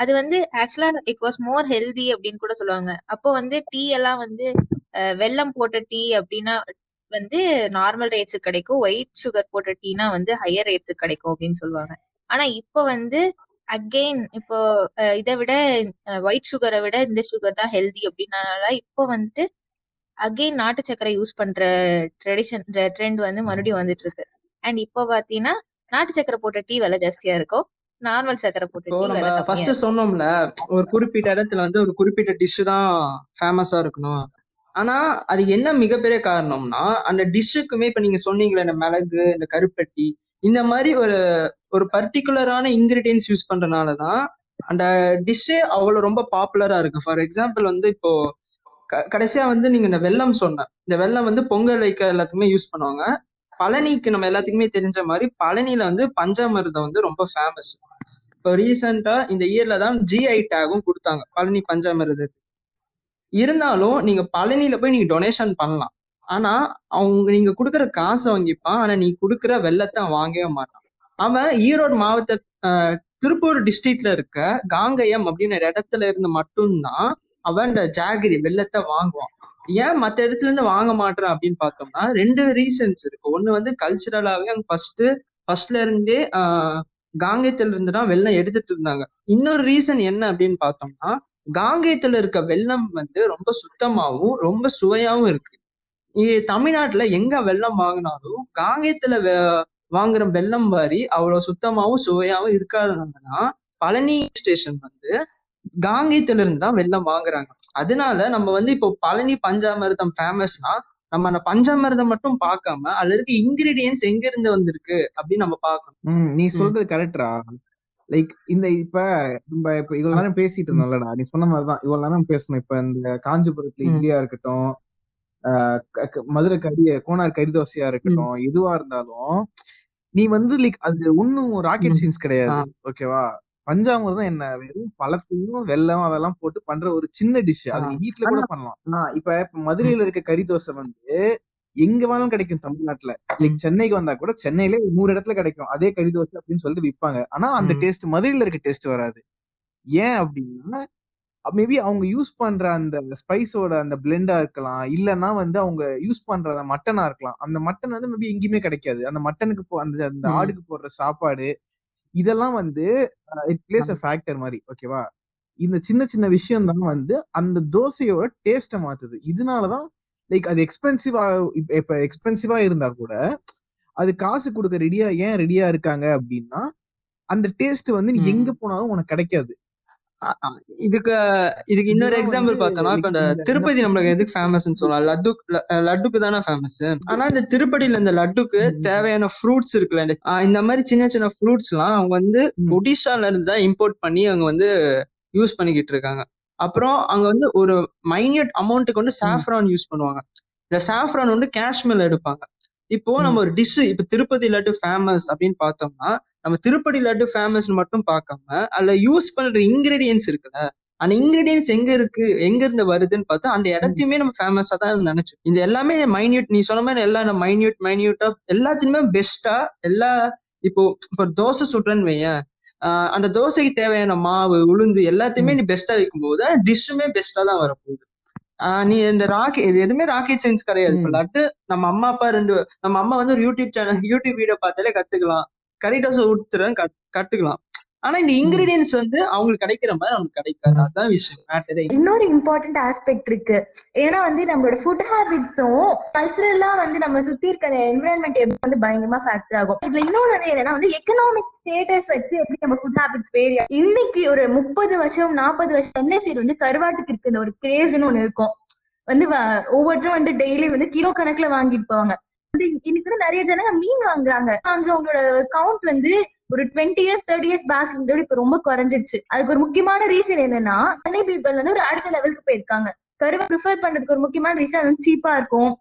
அது வந்து ஆக்சுவலா இட் வாஸ் மோர் ஹெல்தி அப்படின்னு கூட சொல்லுவாங்க. அப்போ வந்து டீ எல்லாம் வந்து வெள்ளம் வெல்லம் போட்ட டீ அப்படின்னா வந்து நார்மல் ரேட்ஸுக்கு கிடைக்கும். ஒயிட் சுகர் போட்ட டீனா வந்து ஹையர் ரேட்ஸுக்கு கிடைக்கும் அப்படின்னு சொல்லுவாங்க. ஆனா இப்போ வந்து அகெயின் இப்போ இதை விட ஒயிட் சுகரை விட இந்த சுகர் தான் ஹெல்தி அப்படின்னால இப்போ வந்துட்டு அகெயின் நாட்டு சக்கரை யூஸ் பண்ற ட்ரெடிஷன் ட்ரெண்ட் வந்து மறுபடியும் வந்துட்டு இருக்கு. அண்ட் இப்போ பாத்தீங்கன்னா நாட்டு சக்கரை போட்ட டீ விலை ஜாஸ்தியா இருக்கும் நார்மல் சக்கரை போட்ட ஃபர்ஸ்ட் சொன்னோம்ல ஒரு குறிப்பிட்ட இடத்துல வந்து ஒரு குறிப்பிட்ட டிஷ் தான் ஃபேமஸா இருக்கணும். ஆனா அது என்ன மிகப்பெரிய காரணம்னா அந்த டிஷ்ஷுக்குமே இப்ப நீங்க சொன்னீங்களே இந்த மிளகு இந்த கருப்பட்டி இந்த மாதிரி ஒரு ஒரு பர்டிகுலரான இன்கிரீடியன்ஸ் யூஸ் பண்றதுனாலதான் அந்த டிஷ்ஷே அவ்வளவு ரொம்ப பாப்புலரா இருக்கு. ஃபார் எக்ஸாம்பிள் வந்து இப்போ கடைசியா வந்து நீங்க இந்த வெல்லம் சொன்ன இந்த வெல்லம் வந்து பொங்கல் வைக்க எல்லாத்துக்குமே யூஸ் பண்ணுவாங்க. பழனிக்கு நம்ம எல்லாத்துக்குமே தெரிஞ்ச மாதிரி பழனியில வந்து பஞ்சாமிர்தம் வந்து ரொம்ப ஃபேமஸ் இப்போ ரீசெண்டா இந்த இயர்ல தான் ஜிஐ டேகும் கொடுத்தாங்க. பழனி பஞ்சாமிர்தத்துக்கு. இருந்தாலும் நீங்க பழனியில போய் நீங்க டொனேஷன் பண்ணலாம். ஆனா அவங்க நீங்க கொடுக்குற காசை வாங்கிப்பான். ஆனா நீ கொடுக்குற வெள்ளத்தை அவன் வாங்கவே மாட்டான். அவன் ஈரோடு மாவட்ட திருப்பூர் டிஸ்ட்ரிக்ட்ல இருக்க காங்கயம் அப்படின்னு இடத்துல இருந்து மட்டும்தான் அவன் இந்த ஜாகிரி வெள்ளத்தை வாங்குவான். ஏன் மத்த இடத்துல இருந்து வாங்க மாட்டான் அப்படின்னு பார்த்தோம்னா ரெண்டு ரீசன்ஸ் இருக்கு. ஒண்ணு வந்து கல்ச்சுரலாவே அவங்க ஃபர்ஸ்ட் ஃபர்ஸ்ட்ல இருந்தே காங்கேயத்துல இருந்து தான் வெள்ளம் எடுத்துட்டு இருந்தாங்க. இன்னொரு ரீசன் என்ன அப்படின்னு பார்த்தோம்னா காங்கேயத்துல இருக்க வெள்ளம் வந்து ரொம்ப சுத்தமாவும் ரொம்ப சுவையாவும் இருக்கு. இ- தமிழ்நாட்டுல எங்க வெள்ளம் வாங்கினாலும் காங்கேயத்துல வெ- வாங்குற வெள்ளம் மாதிரி அவ்வளவு சுத்தமாவும் சுவையாவும் இருக்காதனாலதான் பழனி ஸ்டேஷன் வந்து காங்கேயத்துல இருந்து தான் வெள்ளம் வாங்குறாங்க. அதனால நம்ம வந்து இப்போ பழனி பஞ்சாமிர்தம் ஃபேமஸ்னா நம்ம அந்த பஞ்சாமிர்தம் மட்டும் பார்க்காம அதுல இருக்க இன்கிரீடியன்ஸ் எங்க இருந்து வந்திருக்கு அப்படின்னு நம்ம பார்க்கணும். நீ சொல்றது கரெக்டா லைக் இந்த இப்ப நம்ம இப்ப இவ்வளவு நேரம் பேசிட்டு இருந்தோம்லடா நீ சொன்ன மாதிரிதான் இவ்வளவு நேரம் பேசணும். இப்ப இந்த காஞ்சிபுரத்துல. இட்லியா இருக்கட்டும் மதுரை கறி கோனார் கறி தோசையா இருக்கட்டும் எதுவா இருந்தாலும் நீ வந்து லைக் அது ஒண்ணும் ராக்கெட் ம். சயின்ஸ் கிடையாது. ஓகேவா பஞ்சாமிர்தம் என்ன? வெறும் பழத்தையும் வெல்லம் அதெல்லாம் போட்டு பண்ற ஒரு சின்ன டிஷ் அது நீ வீட்ல கூட பண்ணலாம். இப்ப மதுரையில இருக்க கறி தோசை வந்து எங்க வேணாலும் கிடைக்கும் தமிழ்நாட்டுல. லைக் சென்னைக்கு வந்தா கூட சென்னையில ஒரு நூறு இடத்துல கிடைக்கும். அதே கறி தோசை அப்படின்னு சொல்லிட்டு விற்பாங்க ஆனா அந்த. டேஸ்ட் மதுரையில இருக்க டேஸ்ட் வராது. ஏன் அப்படின்னா மேபி அவங்க யூஸ் பண்ற அந்த ஸ்பைஸோட அந்த பிளெண்டா இருக்கலாம். இல்லைன்னா வந்து அவங்க யூஸ் பண்ற அந்த மட்டனா இருக்கலாம். அந்த மட்டன் வந்து மேபி எங்கேயுமே கிடைக்காது. அந்த மட்டனுக்கு போ அந்த அந்த. ஆடுக்கு போடுற சாப்பாடு இதெல்லாம் வந்து இட் பிளேஸ் அ ஃபேக்டர் மாதிரி ஓகேவா இந்த சின்ன சின்ன விஷயம் தான் வந்து அந்த தோசையோட டேஸ்ட மாத்துது இதனாலதான் லைக் அது எக்ஸ்பென்சிவா இப்ப எக்ஸ்பென்சிவா இருந்தா கூட அது காசு கொடுக்க ரெடியா ஏன் ரெடியா இருக்காங்க அப்படின்னா அந்த டேஸ்ட் வந்து நீ. எங்க போனாலும் உனக்கு கிடைக்காது. இதுக்கு இதுக்கு இன்னொரு எக்ஸாம்பிள் பார்த்தோம்னா இப்ப இந்த திருப்பதி நம்மளுக்கு எதுக்கு ஃபேமஸ்ன்னு சொல்லலாம். லட்டு லட்டுக்கு தானே ஃபேமஸ் ஆனா இந்த திருப்பதியில இந்த லட்டுக்கு. தேவையான ஃப்ரூட்ஸ் இருக்குல்ல இந்த- மாதிரி சின்ன சின்ன ஃப்ரூட்ஸ் எல்லாம் அவங்க வந்து ம். ஒடிஷால இருந்து தான் இம்போர்ட் பண்ணி அவங்க வந்து யூஸ் பண்ணிக்கிட்டு இருக்காங்க. அப்புறம் அங்க வந்து ஒரு மைன்யூட் அமௌண்ட்டுக்கு வந்து சாஃப்ரான் யூஸ் பண்ணுவாங்க. இந்த சாஃப்ரான் வந்து காஷ்மீர்ல எடுப்பாங்க. இப்போ நம்ம ஒரு டிஷ் இப்ப திருப்பதி லட்டு ஃபேமஸ் அப்படின்னு பார்த்தோம்னா நம்ம திருப்பதி லட்டு ஃபேமஸ் மட்டும் பார்க்காம அதுல யூஸ் பண்ற இன்கிரீடியன்ஸ் இருக்குல்ல அந்த இன்கிரீடியன்ஸ் எங்க இருக்கு எங்க இருந்து வருதுன்னு பார்த்தா அந்த இடத்தையுமே நம்ம ஃபேமஸா தான் நினைச்சோம். இந்த எல்லாமே மைன்யூட் நீ சொன்ன மாதிரி எல்லாம் மைன்யூட் மைன்யூட்டா எல்லாத்துலயுமே பெஸ்டா எல்லா இப்போ இப்போ தோசை சுடுறேன்னு வையேன் ஆஹ் அந்த தோசைக்கு தேவையான மாவு உளுந்து எல்லாத்தையுமே நீ பெஸ்டா வைக்கும்போது டிஷ்ஷுமே பெஸ்டா தான் வரப்போகுது. ஆஹ் நீ இந்த ராக்கெட் இது எதுவுமே ராக்கெட் சயின்ஸ் கிடையாது. லட்டு நம்ம அம்மா அப்பா ரெண்டு நம்ம அம்மா வந்து ஒரு யூடியூப் சேனல் யூடியூப் வீடியோ பார்த்தாலே கத்துக்கலாம். கறி தோசை ஊத்துறேன் கத்துக்கலாம் ஆனா இந்த இன்கிரீடியன்ஸ் வந்து அவங்களுக்கு கிடைக்கிற மாதிரி அவங்களுக்கு கிடைக்காது. அதான் விஷயம். மேட்டரே இன்னொரு இம்பார்ட்டன்ட் ஆஸ்பெக்ட் இருக்கு. ஏன்னா வந்து நம்மளோட ஃபுட் ஹேபிட்ஸும் கல்ச்சரலா வந்து நம்ம சுத்தி இருக்கிற என்விரான்மெண்ட் எப்படி வந்து பயங்கரமா ஃபேக்டர் ஆகும். இதுல இன்னொன்னு வந்து என்னன்னா வந்து எக்கனாமிக் ஸ்டேட்டஸ் வச்சு எப்படி நம்ம ஃபுட் ஹேபிட்ஸ் வேரி இன்னைக்கு ஒரு முப்பது வருஷம் நாற்பது வருஷம் சென்னை சைடு வந்து கருவாட்டுக்கு இருக்கிற ஒரு கிரேஸ்னு ஒண்ணு இருக்கும். வந்து ஒவ்வொருத்தரும் வந்து டெய்லி வந்து கிலோ கணக்குல வாங்கிட்டு போவாங்க. வந்து இன்னைக்கு வந்து நிறைய ஜனங்க மீன் வாங்குறாங்க. வாங்குறவங்களோட கவுண்ட் வந்து ஒரு twenty years thirty years back இருந்தோட இப்ப ரொம்ப குறைஞ்சிருச்சு. அதுக்கு ஒரு முக்கியமான ரீசன் என்னன்னா சென்னை பீப்பிள் வந்து ஒரு அடுத்த லெவலுக்கு போயிருக்காங்க. கருவை ப்ரிஃபர் பண்றதுக்கு ஒரு முக்கியமான ரீசன் வந்து சீப்பா இருக்கும்.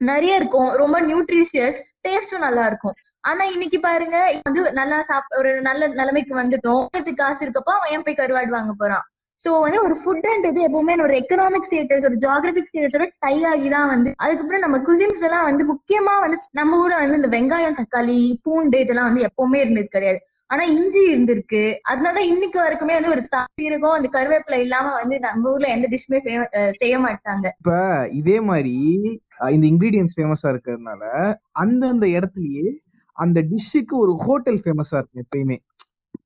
நிறைய இருக்கும். ரொம்ப நியூட்ரிஷியஸ் டேஸ்டும் நல்லா இருக்கும். ஆனா இன்னைக்கு பாருங்க வந்து நல்லா சாப் ஒரு நல்ல நிலைமைக்கு வந்துட்டோம். காசு இருக்கப்போ அவன் ஏன் போய் கருவாடு வாங்க போறான்? சோ வந்து ஒரு ஃபுட்ன்றது எப்பவுமே ஒரு எக்கனாமிக் ஸ்டேட்டஸ் ஒரு ஜியாகிரபிக் ஸ்டேட்டஸோட டை ஆகி தான் வந்து. அதுக்கப்புறம் நம்ம குசின்ஸ் எல்லாம் வந்து முக்கியமா வந்து நம்ம ஊர்ல வந்து இந்த வெங்காயம் தக்காளி பூண்டு இதெல்லாம் வந்து எப்பவுமே இருந்தது கிடையாது. ஆனா இஞ்சி இருந்திருக்கு. அதனால இன்னைக்கு வரைக்குமே வந்து ஒரு சீரகம் அந்த கருவேப்பிலை இல்லாம வந்து நம்ம ஊர்ல எந்த டிஷ்மே செய்ய மாட்டாங்க. இப்ப இதே மாதிரி இந்த இன்கிரீடியன்ஸ் ஃபேமஸா இருக்கிறதுனால அந்தந்த இடத்துலயே அந்த டிஷ்ஷுக்கு ஒரு ஹோட்டல் ஃபேமஸா இருக்கு எப்பயுமே.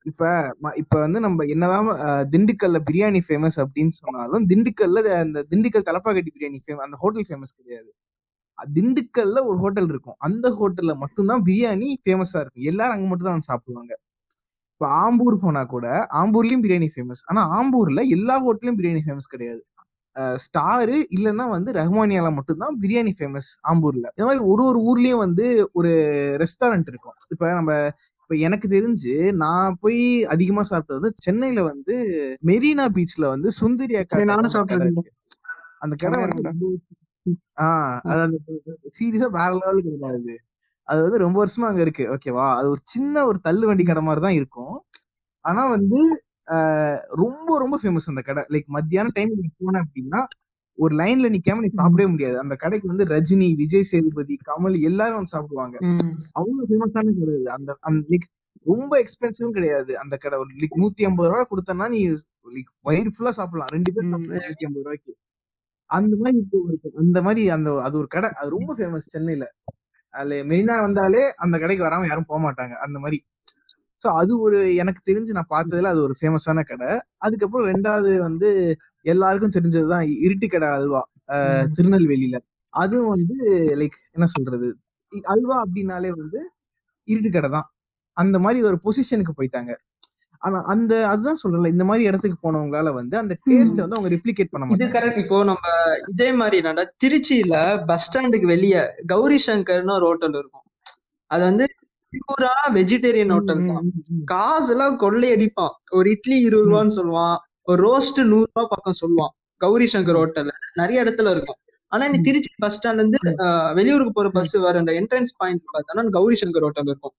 இப்ப இப்ப வந்து நம்ம என்னதான் திண்டுக்கல்ல பிரியாணி ஃபேமஸ் அப்படின்னு சொன்னாலும் திண்டுக்கல்ல அந்த திண்டுக்கல் தலப்பாக்கட்டி பிரியாணி ஃபேமஸ் அந்த ஹோட்டல் ஃபேமஸ் கிடையாது. திண்டுக்கல்ல ஒரு ஹோட்டல் இருக்கும். அந்த ஹோட்டல்ல மட்டும்தான் பிரியாணி ஃபேமஸா இருக்கும். எல்லாரும் அங்க மட்டும் தான் சாப்பிடுவாங்க. இப்ப ஆம்பூர் போனா கூட ஆம்பூர்லயும் பிரியாணி ஃபேமஸ் ஆனா ஆம்பூர்ல எல்லா ஹோட்டலும் பிரியாணி ஃபேமஸ் கிடையாது. ஸ்டாரு இல்லைன்னா வந்து ரஹ்மானியால மட்டும்தான் பிரியாணி ஃபேமஸ் ஆம்பூர்ல. இந்த மாதிரி ஒரு ஒரு ஊர்லயும் வந்து ஒரு ரெஸ்டாரண்ட் இருக்கும். இப்ப நம்ம இப்ப எனக்கு தெரிஞ்சு நான் போய் அதிகமா சாப்பிட்டது வந்து சென்னையில வந்து மெரினா பீச்ல வந்து சுந்தரி அக்கா நானும். இருக்கு. அந்த கடை வந்து ஆஹ் அது அந்த சீரியஸா வேற லெவலுக்கு இருக்காது அது. வந்து ரொம்ப வருஷமா அங்க இருக்கு. ஓகேவா அது ஒரு சின்ன ஒரு தள்ளு வண்டி கடை மாதிரி தான் இருக்கும். ஆனா வந்து ரொம்ப ரொம்ப ஃபேமஸ் அந்த கடை. லைக் மத்தியான டைம் நீ போன அப்படின்னா ஒரு லைன்ல நிக்காம நீ சாப்பிடவே முடியாது. அந்த கடைக்கு வந்து ரஜினி விஜய் சேதுபதி கமல் எல்லாரும் வந்து சாப்பிடுவாங்க. அவ்வளவு ஃபேமஸான கடை அது. அந்த ரொம்ப எக்ஸ்பென்சிவும் கிடையாது. அந்த கடை ஒரு like நூத்தி ஐம்பது ரூபாய் கொடுத்தனா நீ like வயிறு ஃபுல்லா சாப்பிடலாம். ரெண்டு பேர் ம். சாப்பிடலாம் நூத்தி ஐம்பது ரூபாய்க்கு. அந்த மாதிரி இப்போ இருக்கு. அந்த மாதிரி அந்த அது ஒரு கடை. அது ரொம்ப ஃபேமஸ் சென்னையில. அதுல மெரினா வந்தாலே அந்த கடைக்கு வராம யாரும் போக மாட்டாங்க. அந்த மாதிரி. சோ அது ஒரு எனக்கு தெரிஞ்சு நான் பார்த்ததுல அது ஒரு ஃபேமஸான கடை. அதுக்கப்புறம் ரெண்டாவது வந்து எல்லாருக்கும் தெரிஞ்சதுதான் இருட்டு கடை அல்வா திருநெல்வேலியில. அதுவும் வந்து லைக் என்ன சொல்றது? அல்வா அப்படின்னாலே வந்து இருட்டு கடை தான். அந்த மாதிரி ஒரு பொசிஷனுக்கு போயிட்டாங்க. ஆனா அந்த அதுதான் சொல்றேன்ல இந்த மாதிரி இடத்துக்கு போனவங்களால வந்து அந்த டேஸ்ட் வந்து அவங்க ரெப்ளிகேட் பண்ண இது மாட்டாங்க. கரெக்ட் இப்போ நம்ம இதே மாதிரி என்னடா திருச்சியில பஸ் ஸ்டாண்டுக்கு வெளிய கௌரி சங்கர்னு ஒரு ஹோட்டல் இருக்கும். அது வந்து பியூரா வெஜிடேரியன் ஹோட்டல் தான். காசு எல்லாம் கொள்ளை அடிப்பான் ஒரு இட்லி இருபது ரூபான்னு சொல்லுவான். ஒரு ரோஸ்ட் நூறு ரூபாய் பக்கம் சொல்லுவான். கௌரி சங்கர் ஹோட்டல்ல நிறைய இடத்துல இருக்கும். ஆனா நீ திருச்சி பஸ் ஸ்டாண்ட்ல இருந்து அஹ், வெளியூருக்கு போற பஸ் வர அந்த என்ட்ரன்ஸ் பாயிண்ட் பார்த்தோன்னா கௌரி சங்கர் ஹோட்டல் இருக்கும்.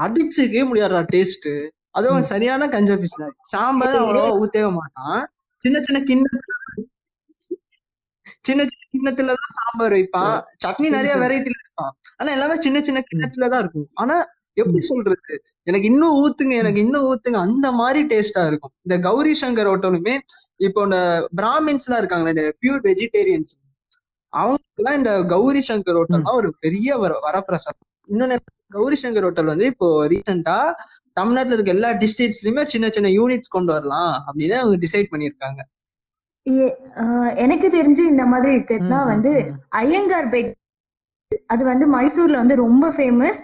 அடிச்சுக்கவே முடியாதுடா டேஸ்ட் அதுவும் சரியான கஞ்ச பிசினாரி சாம்பார் அவ்வளவா ஊத்தவே மாட்டான். சின்ன சின்ன கிண்ணத்துல சின்ன சின்ன கிண்ணத்துலதான் சாம்பார் வைப்பான். சட்னி நிறைய வெரைட்டில வைப்பான். ஆனா எல்லாமே சின்ன சின்ன கிண்ணத்துல தான் இருக்கும். ஆனா எப்படி சொல்றது? எனக்கு இன்னும் ஊத்துங்க எனக்கு இன்னும் ஊத்துங்க. அந்த மாதிரி டேஸ்டா இருக்கும். இந்த கௌரி சங்கர் ஹோட்டலுமே இப்போ இந்த பிராமின்ஸ் எல்லாம் இருக்காங்களே பியூர் வெஜிடேரியன்ஸ் அவங்களுக்கு எல்லாம் இந்த கௌரி சங்கர் ஹோட்டல்னா ஒரு பெரிய வர வரப்பிரசாதம். இன்னொன்னு கௌரி சங்கர் ஹோட்டல் வந்து இப்போ ரீசெண்டா தமிழ்நாட்டுல இருக்க எல்லா டிஸ்ட்ரிக்ட்ஸ்லயுமே சின்ன சின்ன யூனிட்ஸ் கொண்டு வரலாம் அப்படின்னு அவங்க டிசைட் பண்ணிருக்காங்க ஆஹ் எனக்கு தெரிஞ்சு இந்த மாதிரி இருக்கிறதுனா வந்து ஐயங்கார் பேக் அது வந்து மைசூர்ல வந்து ரொம்ப ஃபேமஸ்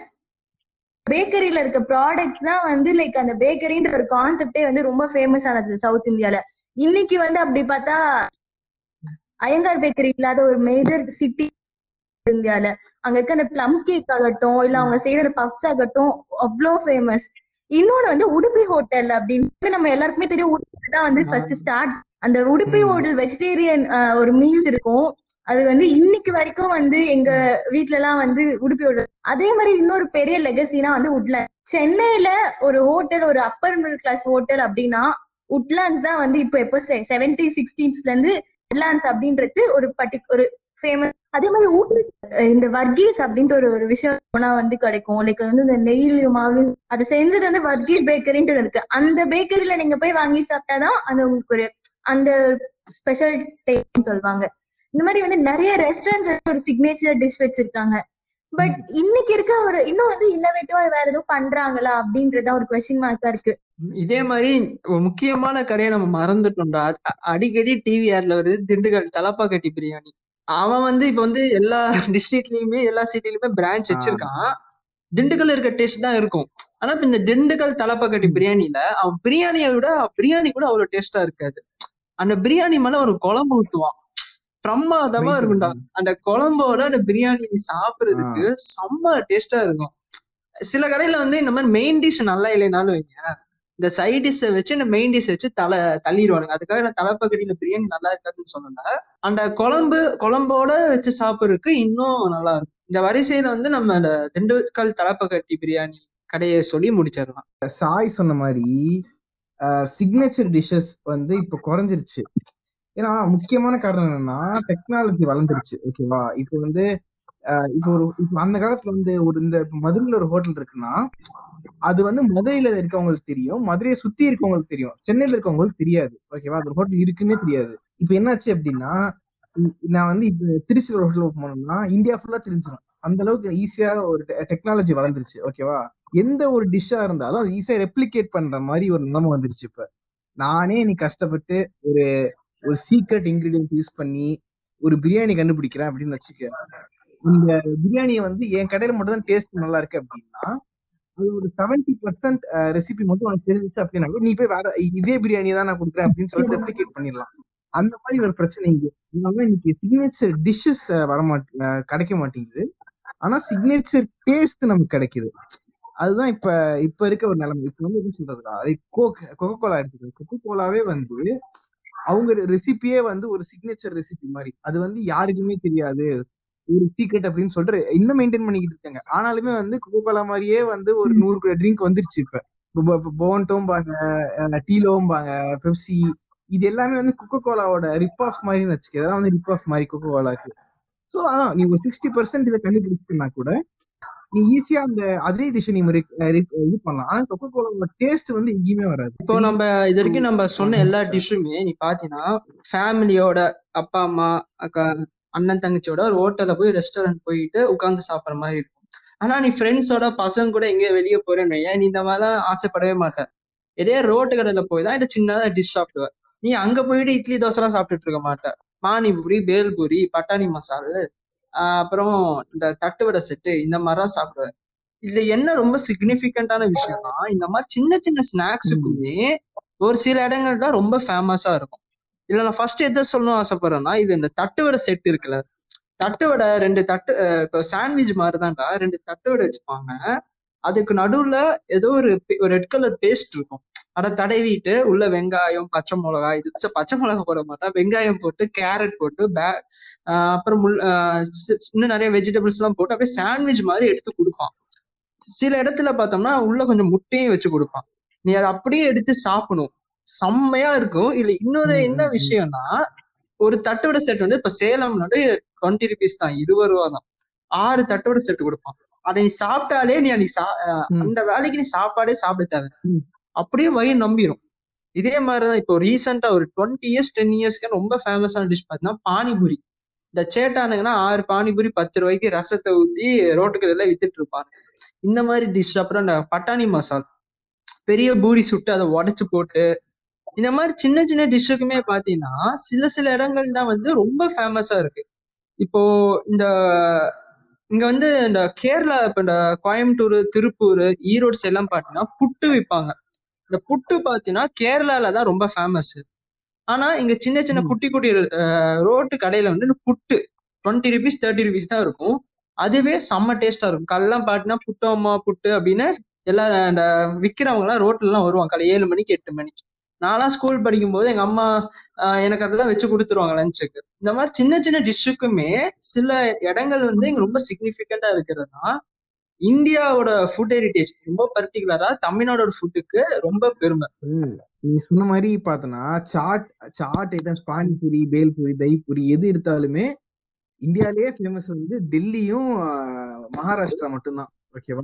பேக்கரியில இருக்க ப்ராடக்ட்ஸ் தான் வந்து லைக் அந்த பேக்கரின்ற ஒரு கான்செப்டே வந்து ரொம்ப ஃபேமஸ் ஆனது சவுத் இந்தியால. இன்னைக்கு வந்து அப்படி பார்த்தா ஐயங்கார் பேக்கரி இல்லாத ஒரு மேஜர் சிட்டி இந்தியால. அங்க இருக்க அந்த பிளம் கேக் ஆகட்டும் இல்ல அவங்க செய்யற அந்த பஃப்ஸ் ஆகட்டும் அவ்வளோ ஃபேமஸ் இன்னொன்னு வந்து உடுப்பி ஹோட்டல் அப்படின்னு நம்ம எல்லாருக்குமே தெரியும் உடுப்பி தான் வந்து ஃபர்ஸ்ட் ஸ்டார்ட் அந்த உடுப்பி. ஹோட்டல் வெஜிடேரியன் ஒரு மீல்ஸ் இருக்கும். அது வந்து இன்னைக்கு வரைக்கும் வந்து எங்க வீட்ல எல்லாம் வந்து உடுப்பி விடுறது. அதே மாதிரி இன்னொரு பெரிய லெகசினா வந்து உட்லாண்ட் சென்னையில ஒரு ஹோட்டல் ஒரு அப்பர் மிடில் கிளாஸ் ஹோட்டல் அப்படின்னா உட்லாண்ட்ஸ் தான் வந்து இப்போ எப்போ செவன்டி சிக்ஸ்டீன்ஸ்ல இருந்து உட்லாண்ட்ஸ் அப்படின்றது ஒரு பர்டி ஒரு ஃபேமஸ் அதே மாதிரி ஊட்டி இந்த வர்கீஸ் அப்படின்ட்டு ஒரு ஒரு விஷயம் போனா வந்து கிடைக்கும். லைக் வந்து இந்த நெய்லி மாவு அதை செஞ்சது வந்து வர்கீஸ் பேக்கரின்ட்டு இருக்கு. அந்த பேக்கரியில நீங்க போய் வாங்கி சாப்பிட்டாதான் அது உங்களுக்கு ஒரு அந்த ஸ்பெஷல் டேஸ்ட்னு சொல்லுவாங்க. இந்த மாதிரி வந்து நிறைய ரெஸ்டாரண்ட்ஸ் ஒரு சிக்னேச்சர் டிஷ் வச்சிருக்காங்க. பட் இன்னைக்கு இருக்க ஒரு இன்னும் வந்து இன்னோவேட்டிவா வேற எதுவும் பண்றாங்களா அப்படின்றதா ஒரு கொஸ்டின் மார்க்கா இருக்கு. இதே மாதிரி ஒரு முக்கியமான கடையை நம்ம மறந்துட்டோம்டா. அடிக்கடி டிவி ஆட்ல வருது திண்டுக்கல் தலப்பாக்கட்டி பிரியாணி. அவன் வந்து இப்ப வந்து எல்லா டிஸ்ட்ரிக்ட்லயுமே எல்லா சிட்டிலயுமே பிரான்ச். வச்சிருக்கான். திண்டுக்கல்ல இருக்க டேஸ்ட் தான் இருக்கும். ஆனா இப்ப இந்த திண்டுக்கல் தலப்பாக்கட்டி பிரியாணில அவன் பிரியாணியை விட பிரியாணி கூட அவ்வளவு டேஸ்டா இருக்காது. அந்த பிரியாணி மேல ஒரு குழம்பு ஊத்துவான். பிரமாதமா. இருக்கும்டா. அந்த குழம்போட அந்த பிரியாணி சாப்பிடுறதுக்கு செம்ம டேஸ்டா இருக்கும். சில கடையில வந்து இந்த மாதிரி மெயின் டிஷ் நல்லா இல்லைனாலும் வைங்க. இந்த சைட் டிஷ்ஷை வச்சு இந்த மெயின் டிஷ் வச்சு தலை தள்ளிடுவானுங்க அதுக்காக நான் தலைப்பக்கடியில பிரியாணி நல்லா இருக்காதுன்னு சொல்லல. அந்த குழம்பு குழம்போட வச்சு சாப்பிடுறதுக்கு இன்னும் நல்லா இருக்கும். இந்த வரிசையில வந்து நம்ம அந்த திண்டுக்கல் தலைப்பக்கட்டி பிரியாணி கடையை சொல்லி முடிச்சிடலாம். சாய் சொன்ன மாதிரி சிக்னேச்சர் டிஷ்ஷஸ் வந்து இப்ப குறைஞ்சிருச்சு. ஏன்னா முக்கியமான காரணம் என்னன்னா டெக்னாலஜி வளர்ந்துருச்சு ஓகேவா இப்போ வந்து அஹ், இப்போ ஒரு இப்போ அந்த காலத்துல வந்து ஒரு இந்த மதுரையில ஒரு ஹோட்டல் இருக்குன்னா அது வந்து மதுரையில இருக்கவங்களுக்கு தெரியும் மதுரையை சுத்தி இருக்கவங்களுக்கு தெரியும். சென்னையில இருக்கவங்களுக்கு தெரியாது ஓகேவா அது ஒரு ஹோட்டல் இருக்குன்னே தெரியாது. இப்போ என்னாச்சு அப்படின்னா நான் வந்து இப்ப திருச்சியில் ஒரு ஹோட்டல் போனோம்னா இந்தியா ஃபுல்லா தெரிஞ்சிடும் அந்த அளவுக்கு ஈஸியா ஒரு டெக்னாலஜி வளர்ந்துருச்சு ஓகேவா எந்த ஒரு டிஷ்ஷா இருந்தாலும் அது ஈஸியா ரெப்ளிகேட் பண்ற மாதிரி ஒரு நிலைமை வந்துருச்சு இப்ப. நானே நீ கஷ்டப்பட்டு ஒரு ஒரு சீக்ரெட் இன்கிரீடியன்ட் யூஸ் பண்ணி ஒரு பிரியாணி கண்டுபிடிக்கிறேன் அப்படின்னு வச்சுக்க. இந்த பிரியாணியை வந்து என் கடையில மட்டும் தான் டேஸ்ட் நல்லா இருக்கு அப்படின்னா அது ஒரு செவன்டி பர்சன்ட் ரெசிபி மட்டும் உனக்கு தெரிஞ்சிச்சு அப்படின்னா நீ போய் வேற இதே பிரியாணி தான் நான் கொடுக்குறேன் அப்படின்னு சொல்லிட்டு ரெப்ளிகேட் பண்ணிடலாம். அந்த மாதிரி ஒரு பிரச்சனை இங்கே. அதனால இன்னைக்கு சிக்னேச்சர் டிஷ்ஷஸ் வரமாட்ட கிடைக்க மாட்டேங்குது. ஆனா சிக்னேச்சர் டேஸ்ட் நமக்கு கிடைக்குது. அதுதான் இப்ப இப்ப இருக்க ஒரு நிலைமை. இப்ப வந்து எப்படி சொல்றதுக்கா கோக் கொக்கோ கோலா எடுத்துக்கோ. கொக்கோ கோலாவே வந்து அவங்க ரெசிபியே வந்து ஒரு சிக்னேச்சர் ரெசிபி மாதிரி. அது வந்து யாருக்குமே தெரியாது. ஒரு சீக்ரெட் அப்படின்னு சொல்லிட்டு இன்னும் மெயின்டைன் பண்ணிக்கிட்டு இருக்காங்க. ஆனாலுமே வந்து கொக்கோ கோலா மாதிரியே வந்து ஒரு நூறு ட்ரிங்க் வந்துருச்சு இப்ப. போன்டோம்பாங்க டீலோம்பாங்க பெப்சி இது எல்லாமே வந்து கொக்கோ கோலாவோட ரிப் ஆஃப் மாதிரின்னு வச்சுக்க. இதெல்லாம் வந்து ரிப் ஆஃப் மாதிரி கொக்கோ கோலாக்கு ஸோ அதான் நீ ஒரு சிக்ஸ்டி பர்சன்ட் இதை கண்டுபிடிச்சினா கூட நீ ஈஸியா அந்த அதே டிஷ் நீ இது பண்ணலாம். ஆனா கொக்கோ கோலாவோட டேஸ்ட் வந்து எங்கேயுமே வராது. இப்போ நம்ம இது வரைக்கும் நம்ம சொன்ன எல்லா டிஷ்ஷுமே நீ பாத்தீங்கன்னா ஃபேமிலியோட அப்பா அம்மா அக்கா அண்ணன் தங்கச்சியோட ஒரு ஹோட்டல்ல போய் ரெஸ்டாரண்ட் போயிட்டு உட்கார்ந்து சாப்பிடுற மாதிரி இருக்கும். ஆனா நீ ஃப்ரெண்ட்ஸோட பசங்க கூட எங்கேயோ வெளியே போறேன்னு வையேன், நீ இந்த மாதிரிலாம் ஆசைப்படவே மாட்ட. இதே ரோட்டு கடையில போய் தான் இந்த சின்னதா டிஷ் சாப்பிடுவ. நீ அங்க போயிட்டு இட்லி தோசை எல்லாம் சாப்பிட்டுட்டு இருக்க மாட்ட. பானிபூரி பேல்பூரி பட்டாணி மசாலு அப்புறம் இந்த தட்டுவடை செட்டு இந்த மாதிரிலாம் சாப்பிடுவேன். இதுல என்ன ரொம்ப சிக்னிபிகண்டான விஷயம்னா இந்த மாதிரி சின்ன சின்ன ஸ்நாக்ஸுக்குமே ஒரு சில இடங்கள் தான் ரொம்ப ஃபேமஸா இருக்கும். இல்ல நான் ஃபர்ஸ்ட் எதை சொல்லணும்னு ஆசைப்படுறேன்னா இது இந்த தட்டுவடை செட் இருக்குல்ல. தட்டுவடை ரெண்டு தட்டு இப்போ சாண்ட்விச் மாதிரி தான்டா ரெண்டு தட்டுவடை வச்சுப்பாங்க. அதுக்கு நடுவுல ஏதோ ஒரு ரெட் கலர் பேஸ்ட் இருக்கும். அதை தடவிட்டு உள்ள வெங்காயம் பச்சை மிளகாய் இது பச்சை மிளகாய் போட மாட்டேன் வெங்காயம் போட்டு கேரட் போட்டு பே அப்புறம் முள் இன்னும் நிறைய வெஜிடபிள்ஸ் எல்லாம் போட்டு அப்படியே சாண்ட்விச் மாதிரி எடுத்து கொடுப்பான். சில இடத்துல பார்த்தோம்னா உள்ள கொஞ்சம் முட்டையும் வச்சு கொடுப்பான். நீ அதை அப்படியே எடுத்து சாப்பிடணும். செம்மையா இருக்கும். இல்ல இன்னொரு என்ன. விஷயம்னா ஒரு தட்டோட செட் வந்து இப்ப சேலம் வந்து டுவெண்ட்டி ருபீஸ் தான் இருபது ரூபா தான் ஆறு தட்டோட செட் கொடுப்பான். அதை நீ சாப்பிட்டாலே நீ அன்னைக்கு. அந்த வேலைக்கு நீ சாப்பாடே சாப்பிட தேவை. அப்படியே வயிறு நம்பிரும். இதே மாதிரிதான் இப்போ ரீசெண்டா ஒரு டுவெண்ட்டி இயர்ஸ் டென் இயர்ஸ்க்கு ரொம்ப ஃபேமஸான டிஷ் பார்த்தீங்கன்னா பானிபூரி. இந்த சேட்டானுங்கன்னா ஆறு பானிபூரி பத்து ரூபாய்க்கு ரசத்தை ஊத்தி ரோட்டுக்கு எல்லாம் வித்துட்டு இருப்பாங்க. இந்த மாதிரி டிஷ் அப்புறம் இந்த பட்டாணி மசால். பெரிய பூரி சுட்டு அதை உடைச்சு போட்டு இந்த மாதிரி சின்ன சின்ன டிஷ்ஷுக்குமே பாத்தீங்கன்னா சில சில இடங்கள் தான் வந்து ரொம்ப ஃபேமஸா இருக்கு. இப்போ இந்த இங்க வந்து இந்த கேரளா இப்ப இந்த கோயம்புத்தூர் திருப்பூர் ஈரோடு சைடு எல்லாம் பாத்தீங்கன்னா புட்டு விற்பாங்க இந்த புட்டு பாத்தீங்கன்னா கேரளால தான் ரொம்ப ஃபேமஸ் ஆனா இங்க சின்ன சின்ன. குட்டி குட்டி ரோட்டு கடையில வந்து இந்த puttu twenty rupees thirty rupees தான் இருக்கும். அதுவே செம்ம டேஸ்டா இருக்கும். கல்லாம் பாட்டினா புட்டோமா புட்டு அப்படின்னு எல்லா அந்த விக்கிறவங்க எல்லாம் ரோட்ல எல்லாம் வருவாங்க. காலை ஏழு மணிக்கு எட்டு மணிக்கு. நான்லாம் ஸ்கூல் படிக்கும் போது எங்க அம்மா எனக்கு அதெல்லாம் வச்சு கொடுத்துருவாங்க லஞ்சுக்கு இந்த மாதிரி சின்ன சின்ன டிஷ்ஷுக்குமே சில இடங்கள் வந்து எங்க ரொம்ப சிக்னிபிகண்டா இருக்கிறதுனா இந்தியாவோட ஃபுட் ஹெரிட்டேஜ் ரொம்ப பர்டிகுலரா தமிழ்நாடோட ஃபுட்டுக்கு ரொம்ப பெருமை. நீ சொன்ன மாதிரி பார்த்தனா சாட் சாட் ஐட்டம்ஸ் பானிபூரி பேல்பூரி தைப்பூரி எது எடுத்தாலுமே இந்தியாலேயே ஃபேமஸ் வந்து டெல்லியும் மகாராஷ்டிரா மட்டும்தான். ஓகேவா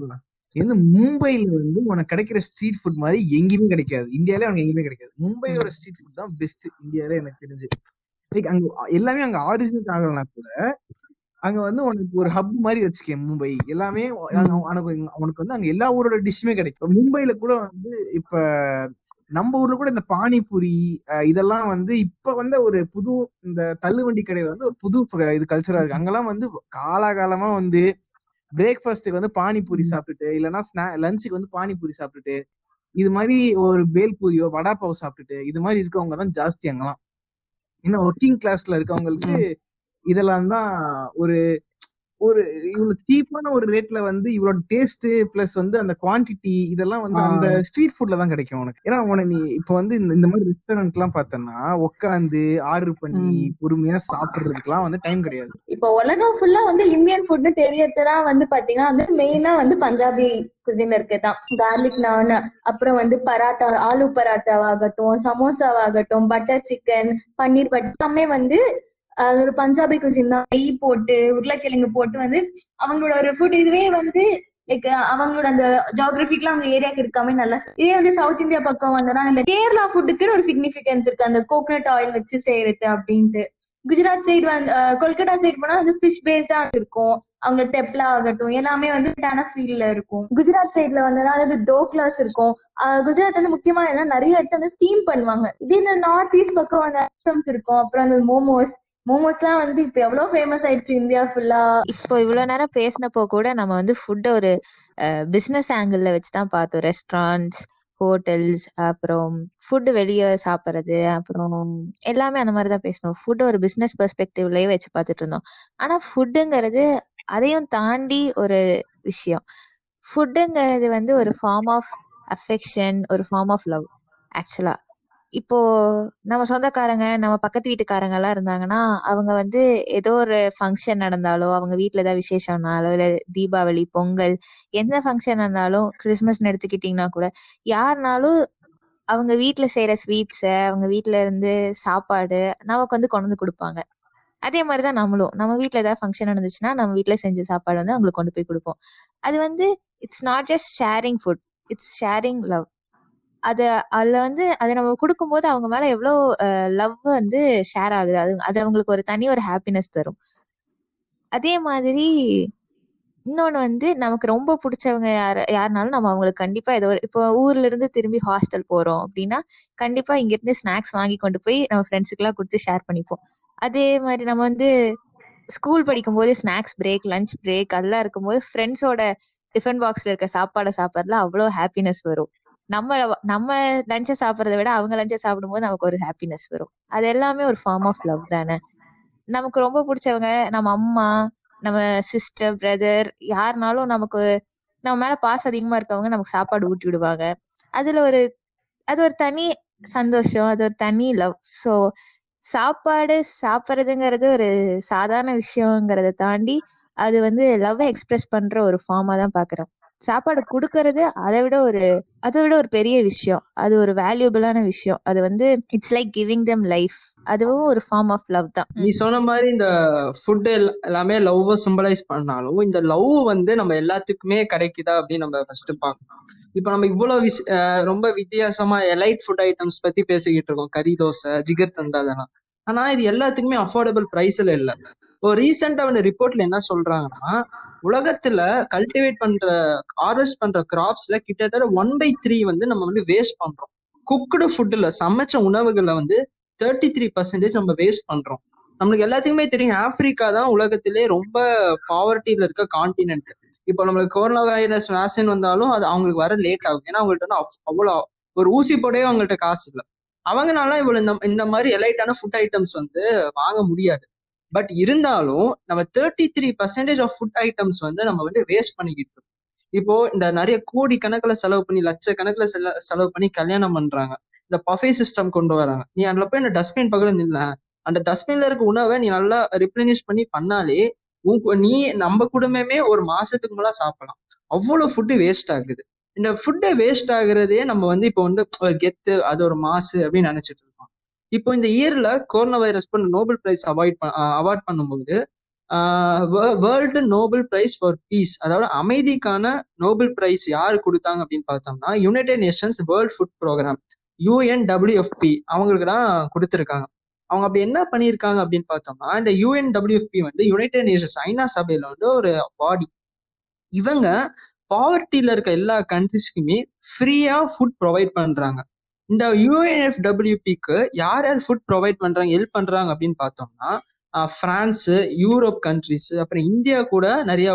இது மும்பைல வந்து உனக்கு கிடைக்கிற ஸ்ட்ரீட் ஃபுட் மாதிரி எங்கேயுமே கிடைக்காது. இந்தியாலே அங்க எங்கேயுமே கிடைக்காது. மும்பையோட ஸ்ட்ரீட் ஃபுட் தான் பெஸ்ட் இந்தியாலே எனக்கு தெரிஞ்சு. Like அங்க எல்லாமே அங்க ஆரிஜினல் ஆகலனா கூட அங்க வந்து உனக்கு ஒரு ஹப் மாதிரி வச்சுக்க மும்பை. எல்லாமே உனக்கு உனக்கு வந்து அங்க எல்லா ஊரோட டிஷ்ஷுமே கிடைக்கும். மும்பைல கூட வந்து இப்ப நம்ம ஊர்ல கூட இந்த பானிபூரி இதெல்லாம் வந்து இப்ப வந்து ஒரு புது இந்த தள்ளுவண்டி கடையில வந்து ஒரு புது இது கல்ச்சரா இருக்கு. அங்கெல்லாம் வந்து காலாகாலமா வந்து பிரேக்ஃபாஸ்ட்டுக்கு வந்து பானிபூரி சாப்பிட்டுட்டு இல்லைன்னா ஸ்நா லஞ்சுக்கு வந்து பானிபூரி சாப்பிட்டுட்டு இது மாதிரி ஒரு பேல்பூரியோ வடா பாவ் சாப்பிட்டுட்டு இது மாதிரி இருக்கவங்க தான் ஜாஸ்தி அங்கெல்லாம். இன்னும் ஒர்க்கிங் கிளாஸ்ல இருக்கவங்களுக்கு இதெல்லாம் தான் ஒரு ஒரு இவ்வளவு சீப்பான ஒரு ரேட்ல வந்து இவ்வளவு டேஸ்ட் பிளஸ் வந்து அந்த குவாண்டிட்டி இதெல்லாம் வந்து அந்த ஸ்ட்ரீட் ஃபுட்ல தான் கிடைக்கும் உனக்கு. ஏன்னா உனக்கு நீ இப்ப வந்து இந்த இந்த மாதிரி ரெஸ்டாரண்ட் எல்லாம் பார்த்தோம்னா உட்காந்து ஆர்டர் பண்ணி பொறுமையா சாப்பிடுறதுக்குலாம் வந்து டைம் கிடையாது. இப்போ உலகம் ஃபுல்லா வந்து இந்தியன் ஃபுட்னு தெரியறதுலாம் வந்து பாத்தீங்கன்னா வந்து மெயினா வந்து பஞ்சாபி குசின் இருக்குதான். கார்லிக் நான் அப்புறம் வந்து பராத்தா ஆலு பராத்தாவாகட்டும் சமோசாவாகட்டும் பட்டர் சிக்கன் பன்னீர் பட்டர் எல்லாமே வந்து ஒரு பஞ்சாபி குசின் தான். நெய் போட்டு உருளைக்கிழங்கு போட்டு வந்து அவங்களோட ஒரு ஃபுட் இதுவே வந்து லைக் அவங்களோட அந்த ஜியாகிரபிக்லாம் அவங்க ஏரியாக்கு இருக்காமே நல்லா இதே வந்து சவுத் இந்தியா பக்கம் வந்தோம்னா இந்த கேரளா ஃபுட்டுக்குன்னு ஒரு சிக்னிபிகன்ஸ் இருக்கு. அந்த கோகனட் ஆயில் வச்சு செய்யறது அப்படின்ட்டு. குஜராத் சைடு வந்து கொல்கட்டா கொல்கத்தா சைடு போனா வந்து ஃபிஷ் பேஸ்டா இருக்கும். அவங்க டெப்லா ஆகட்டும் எல்லாமே வந்து ஃபீல்ட்ல இருக்கும். குஜராத் சைடுல வந்து அதாவது டோக்லாஸ் இருக்கும். குஜராத் வந்து முக்கியமா என்ன நிறைய இடத்துல வந்து ஸ்டீம் பண்ணுவாங்க. இதே இந்த நார்த் ஈஸ்ட் பக்கம் வந்து இருக்கும். அப்புறம் அந்த மோமோஸ் மோமோஸ்லாம் வந்து இப்ப எவ்வளவு ஃபேமஸ் ஆயிடுச்சு இந்தியா ஃபுல்லா இப்போ இவ்வளவு நேரம் பேசினப்போ கூட நம்ம வந்து ஃபுட்டை ஒரு பிசினஸ் ஆங்கிள் வச்சு தான் பார்த்தோம். ரெஸ்டாரண்ட்ஸ் ஹோட்டல்ஸ் அப்புறம் ஃபுட்டு வெளியே சாப்பிட்றது அப்புறம் எல்லாமே அந்த மாதிரி தான் பேசணும் ஃபுட்டு ஒரு பிஸ்னஸ் பெர்ஸ்பெக்டிவ்லயே வச்சு பார்த்துட்டு இருந்தோம். ஆனா ஃபுட்டுங்கிறது அதையும் தாண்டி ஒரு விஷயம். ஃபுட்டுங்கிறது வந்து ஒரு ஃபார்ம் ஆஃப் அஃபெக்ஷன் ஒரு ஃபார்ம் ஆஃப் லவ் ஆக்சுவலா இப்போ நம்ம சொந்தக்காரங்க நம்ம பக்கத்து வீட்டுக்காரங்க எல்லாம் இருந்தாங்கன்னா அவங்க வந்து ஏதோ ஒரு ஃபங்க்ஷன் நடந்தாலோ அவங்க வீட்ல ஏதாவது விசேஷம்னாலோ இல்ல தீபாவளி பொங்கல் எந்த ஃபங்க்ஷன் இருந்தாலும் கிறிஸ்மஸ்னு எடுத்துக்கிட்டீங்கன்னா கூட யாருனாலும் அவங்க வீட்ல செய்யற ஸ்வீட்ஸ அவங்க வீட்டுல இருந்து சாப்பாடு நமக்கு வந்து கொண்டு வந்து கொடுப்பாங்க. அதே மாதிரிதான் நம்மளும். நம்ம வீட்டுல ஏதாவது ஃபங்க்ஷன் நடந்துச்சுன்னா நம்ம வீட்ல செஞ்ச சாப்பாடு வந்து அவங்களுக்கு கொண்டு போய் கொடுப்போம். அது வந்து it's not just sharing food it's sharing love அது அதுல வந்து அதை நம்ம கொடுக்கும்போது அவங்க மேல எவ்வளவு லவ் வந்து ஷேர் ஆகுது. அது அது அவங்களுக்கு ஒரு தனி ஒரு ஹாப்பினஸ் தரும். அதே மாதிரி இன்னொன்னு வந்து நமக்கு ரொம்ப பிடிச்சவங்க யார் யாருனாலும் நம்ம அவங்களுக்கு கண்டிப்பா ஏதோ ஒரு இப்போ ஊர்ல இருந்து திரும்பி ஹாஸ்டல் போறோம் அப்படின்னா கண்டிப்பா இங்க இருந்து ஸ்நாக்ஸ் வாங்கி கொண்டு போய் நம்ம ஃப்ரெண்ட்ஸுக்கு எல்லாம் கொடுத்து ஷேர் பண்ணிப்போம். அதே மாதிரி நம்ம வந்து ஸ்கூல் படிக்கும் போது ஸ்நாக்ஸ் பிரேக் லஞ்ச் பிரேக் அதெல்லாம் இருக்கும்போது ஃப்ரெண்ட்ஸோட டிஃபன் பாக்ஸ்ல இருக்க சாப்பாடை சாப்பிட்றதுல அவ்வளோ ஹாப்பினஸ் வரும். நம்ம நம்ம லஞ்ச சாப்பிட்றத விட அவங்க லஞ்ச சாப்பிடும்போது நமக்கு ஒரு ஹாப்பினஸ் வரும். அது எல்லாமே ஒரு ஃபார்ம் ஆஃப் லவ் தானே. நமக்கு ரொம்ப பிடிச்சவங்க நம்ம அம்மா நம்ம சிஸ்டர் பிரதர் யாருனாலும் நமக்கு நம்ம மேல பாசம் அதிகமா இருக்கவங்க நமக்கு சாப்பாடு ஊட்டி விடுவாங்க. அதுல ஒரு அது ஒரு தனி சந்தோஷம் அது ஒரு தனி லவ் ஸோ சாப்பாடு சாப்பிட்றதுங்கிறது ஒரு சாதாரண விஷயங்கிறத தாண்டி அது வந்து லவ் எக்ஸ்பிரஸ் பண்ற ஒரு ஃபார்மா தான் பாக்குறோம். சாப்பாடு கொடுக்கறது அதை விட ஒரு அதை விட ஒரு பெரிய விஷயம். அது ஒரு வேல்யூபிளான விஷயம். அது வந்து it's like giving them life அதுவும் ஒரு ஃபார்ம் ஆஃப் லவ் தான். நீ சொன்ன மாதிரி இந்த ஃபுட் எல்லாமே லவ் சிம்பலைஸ் பண்ணாலும் இந்த லவ் வந்து நம்ம எல்லாத்துக்குமே கிடைக்குதா அப்படின்னு நம்ம ஃபர்ஸ்ட் பார்க்கணும். இப்ப நம்ம இவ்வளவு விஷ அஹ் ரொம்ப வித்தியாசமா எலைட் ஃபுட் ஐட்டம்ஸ் பத்தி பேசிக்கிட்டு இருக்கோம். கறி தோசை ஜிகர் தண்டா அதெல்லாம். ஆனா இது எல்லாத்துக்குமே அஃபோர்டபுள் பிரைஸ்ல இல்ல. இப்போ ரீசெண்டா வந்து ரிப்போர்ட்ல என்ன சொல்றாங்கன்னா உலகத்துல கல்டிவேட் பண்ற ஹார்வெஸ்ட் பண்ற கிராப்ஸ்ல கிட்டத்தட்ட ஒன் பை த்ரீ வந்து நம்ம வந்து வேஸ்ட் பண்றோம். குக்குடு ஃபுட்ல சமைச்ச உணவுகளை வந்து தேர்ட்டி த்ரீ பர்சன்டேஜ் நம்ம வேஸ்ட் பண்றோம். நம்மளுக்கு எல்லாத்துக்குமே தெரியும் ஆப்பிரிக்கா தான் உலகத்திலே ரொம்ப பாவர்ட்டியில இருக்க காண்டினென்ட் இப்போ நம்மளுக்கு கொரோனா வைரஸ் வேக்சின் வந்தாலும் அது அவங்களுக்கு வர லேட் ஆகும். ஏன்னா அவங்கள்ட்ட வந்து அவ்வளோ ஒரு ஊசி போடவே அவங்கள்ட்ட காசு இல்லை. அவங்கனால இவ்வளவு இந்த இந்த மாதிரி எலைட்டான ஃபுட் ஐட்டம்ஸ் வந்து வாங்க முடியாது. பட் இருந்தாலும் நம்ம thirty three percentage of food items வந்து நம்ம வந்து வேஸ்ட் பண்ணிக்கிட்டு இருக்கோம். இப்போ இந்த நிறைய கோடி கணக்குல செலவு பண்ணி லட்ச கணக்குல செல செலவு பண்ணி கல்யாணம் பண்றாங்க. இந்த பஃபே சிஸ்டம் கொண்டு வராங்க. நீ அதுல போய் இந்த டஸ்ட்பின் பக்கத்துல நில்ல. அந்த டஸ்ட்பின்ல இருக்க உணவை நீ நல்லா ரிப்ளனிஷ் பண்ணி பண்ணாலே உன் நீ நம்ம குடும்பமே ஒரு மாசத்துக்கு மேல சாப்பிடலாம். அவ்வளவு ஃபுட்டு வேஸ்ட் ஆகுது. இந்த ஃபுட்டை வேஸ்ட் ஆகுறதே நம்ம வந்து இப்போ வந்து கெத்து அது ஒரு மாசு அப்படின்னு நினைச்சிட்டு இப்போ இந்த இயர்ல கொரோனா வைரஸ் பண்ண நோபல் பிரைஸ் அவாய்ட் அவார்ட் பண்ணும்போது world Nobel prize for peace அதாவது அமைதிக்கான நோபல் பிரைஸ் யாரு கொடுத்தாங்க அப்படின்னு பார்த்தோம்னா United Nations World Food Programme UNWFP அவங்களுக்கு தான் கொடுத்துருக்காங்க. அவங்க அப்படி என்ன பண்ணியிருக்காங்க அப்படின்னு பார்த்தோம்னா இந்த யூஎன்டபிள்யூஎஃப்பி வந்து யுனைடெட் நேஷன்ஸ் ஐநா சபையில வந்து ஒரு பாடி இவங்க பாவர்ட்டியில இருக்க எல்லா கண்ட்ரிஸ்க்குமே ஃப்ரீயா ஃபுட் ப்ரொவைட் பண்றாங்க. இந்த யூஎன்எஃப்டபிள்யூபிக்கு யார் யார் ஃபுட் ப்ரொவைட் பண்றாங்க ஹெல்ப் பண்றாங்க அப்படின்னு பார்த்தோம்னா பிரான்ஸ் யூரோப் கண்ட்ரிஸ் அப்புறம் இந்தியா கூட நிறைய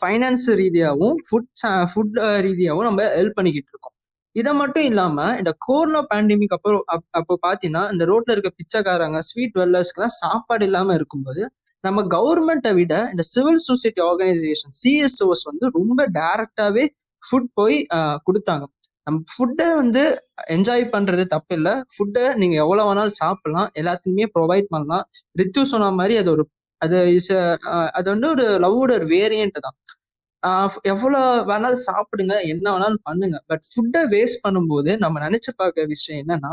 ஃபைனான்ஸ் ரீதியாகவும் ஃபுட் ஃபுட் ரீதியாகவும் நம்ம ஹெல்ப் பண்ணிக்கிட்டு இருக்கோம். இதை மட்டும் இல்லாம இந்த கொரோனா பேண்டமிக் அப்புறம் அப்- அப்போ பாத்தீங்கன்னா இந்த ரோட்ல இருக்க பிச்சைக்காரங்க ஸ்வீட் வெல்லர்ஸ்க்குலாம் சாப்பாடு இல்லாம இருக்கும்போது நம்ம கவர்மெண்ட்டை விட இந்த சிவில் சொசைட்டி ஆர்கனைசேஷன் சிஎஸ்ஓஸ் வந்து ரொம்ப டைரக்டாவே ஃபுட் போய் கொடுத்தாங்க. நம்ம ஃபுட்டை வந்து என்ஜாய் பண்றது தப்பு இல்லை. ஃபுட்டை நீங்க எவ்வளவு வேணாலும் சாப்பிடலாம். எல்லாத்துக்குமே ப்ரொவைட் பண்ணலாம். ரித்து சொன்ன மாதிரி அது ஒரு அது இஸ் அது வந்து ஒரு லவ்வோட ஒரு வேரியன்ட் தான். எவ்வளோ வேணாலும் சாப்பிடுங்க. என்ன வேணாலும் பண்ணுங்க. பட் ஃபுட்டை வேஸ்ட் பண்ணும்போது நம்ம நினைச்சு பார்க்க விஷயம் என்னன்னா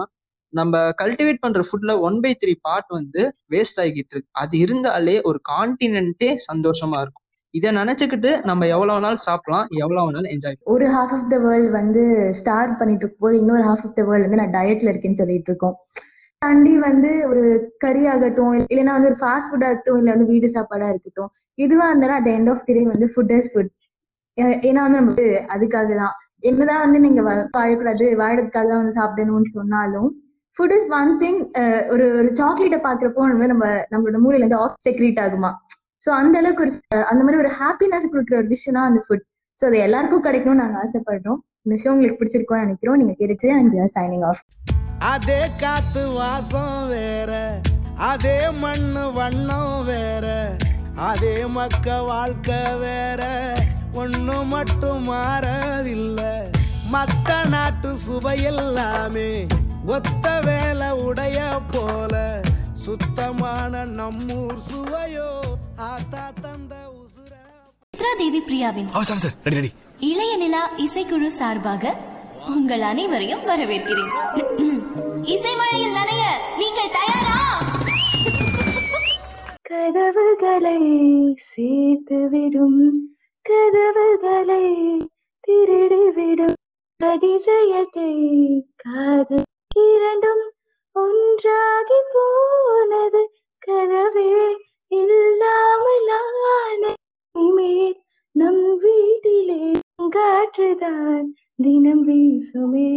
நம்ம கல்டிவேட் பண்ற ஃபுட்ல ஒன் பை த்ரீ பார்ட் வந்து வேஸ்ட் ஆகிட்டு இருக்கு. அது இருந்தாலே ஒரு கான்டினென்ட்டே சந்தோஷமா இருக்கும். இதை நினைச்சுக்கிட்டு நம்ம எவ்வளவு வேணாலும் சாப்பிடலாம் எவ்வளவு வேணாலும் என்ஜாய் ஒரு ஹாஃப் ஆஃப் த வேர்ல்ட் வந்து ஸ்டார் பண்ணிட்டு இருக்கும் போது இன்னொரு ஹாஃப் ஆஃப் த வேர்ல்ட் வந்து நான் டயட்ல இருக்கேன்னு சொல்லிட்டு இருக்கோம். தாண்டி வந்து ஒரு கறி ஆகட்டும் இல்லைன்னா வந்து ஒரு ஃபாஸ்ட் ஃபுட் ஆகட்டும் இல்ல வந்து வீடு சாப்பாடா இருக்கட்டும் இதுவா இருந்தாலும் at end of the day வந்து ஃபுட் இஸ் ஃபுட் ஏன்னா வந்து நமக்கு அதுக்காக தான். என்னதான் வந்து நீங்க வாழக்கூடாது வாழறதுக்காக தான் வந்து சாப்பிடணும்னு சொன்னாலும் ஃபுட் இஸ் ஒன் திங் ஒரு ஒரு சாக்லேட்டை பாக்குறப்போ நம்ம நம்மளோட மூலையில இருந்து செக்ரீட் ஆகுமா? சோ அந்த அளவுக்கு ஒரு அந்த மாதிரி ஒரு ஹாப்பினஸ் கொடுக்குற ஒரு விஷயம் தான் அந்த ஃபுட் சோ அது எல்லாருக்கும் கிடைக்கணும்னு நாங்க ஆசைப்படுறோம். இந்த ஷோ உங்களுக்கு பிடிச்சிருக்கும்னு நினைக்கிறோம். நீங்க கேட்டுச்சு அண்ட் சைனிங் ஆஃப் அதே காத்து வாசம் வேற. அதே மண்ணு வண்ணம் வேற. அதே மக்க வாழ்க்கை வேற. ஒண்ணு மட்டும் மாறவில்லை. மத்த நாட்டு சுவையெல்லாமே ஒத்த வேலை உடைய போல. சுத்தமான நம்மூர் சுவையோ. ஆத்தா தந்த உசுர சித்ரா தேவி பிரியாவின் இளைய நிலா இசைக்குழு சார்பாக உங்கள் அனைவரையும் வரவேற்கிறேன். இசை மழையில் நனைய நீங்கள் தயாரா? கதவுகளை சேர்த்து விடும். கதவுகளை திருடிவிடும் அதிசயத்தை காது இரண்டும் ஒன்றாகி போனது. கதவே இல்லாமலான இனிமேல் நம் வீட்டிலே காற்றுதான் தினம் வீசுமே.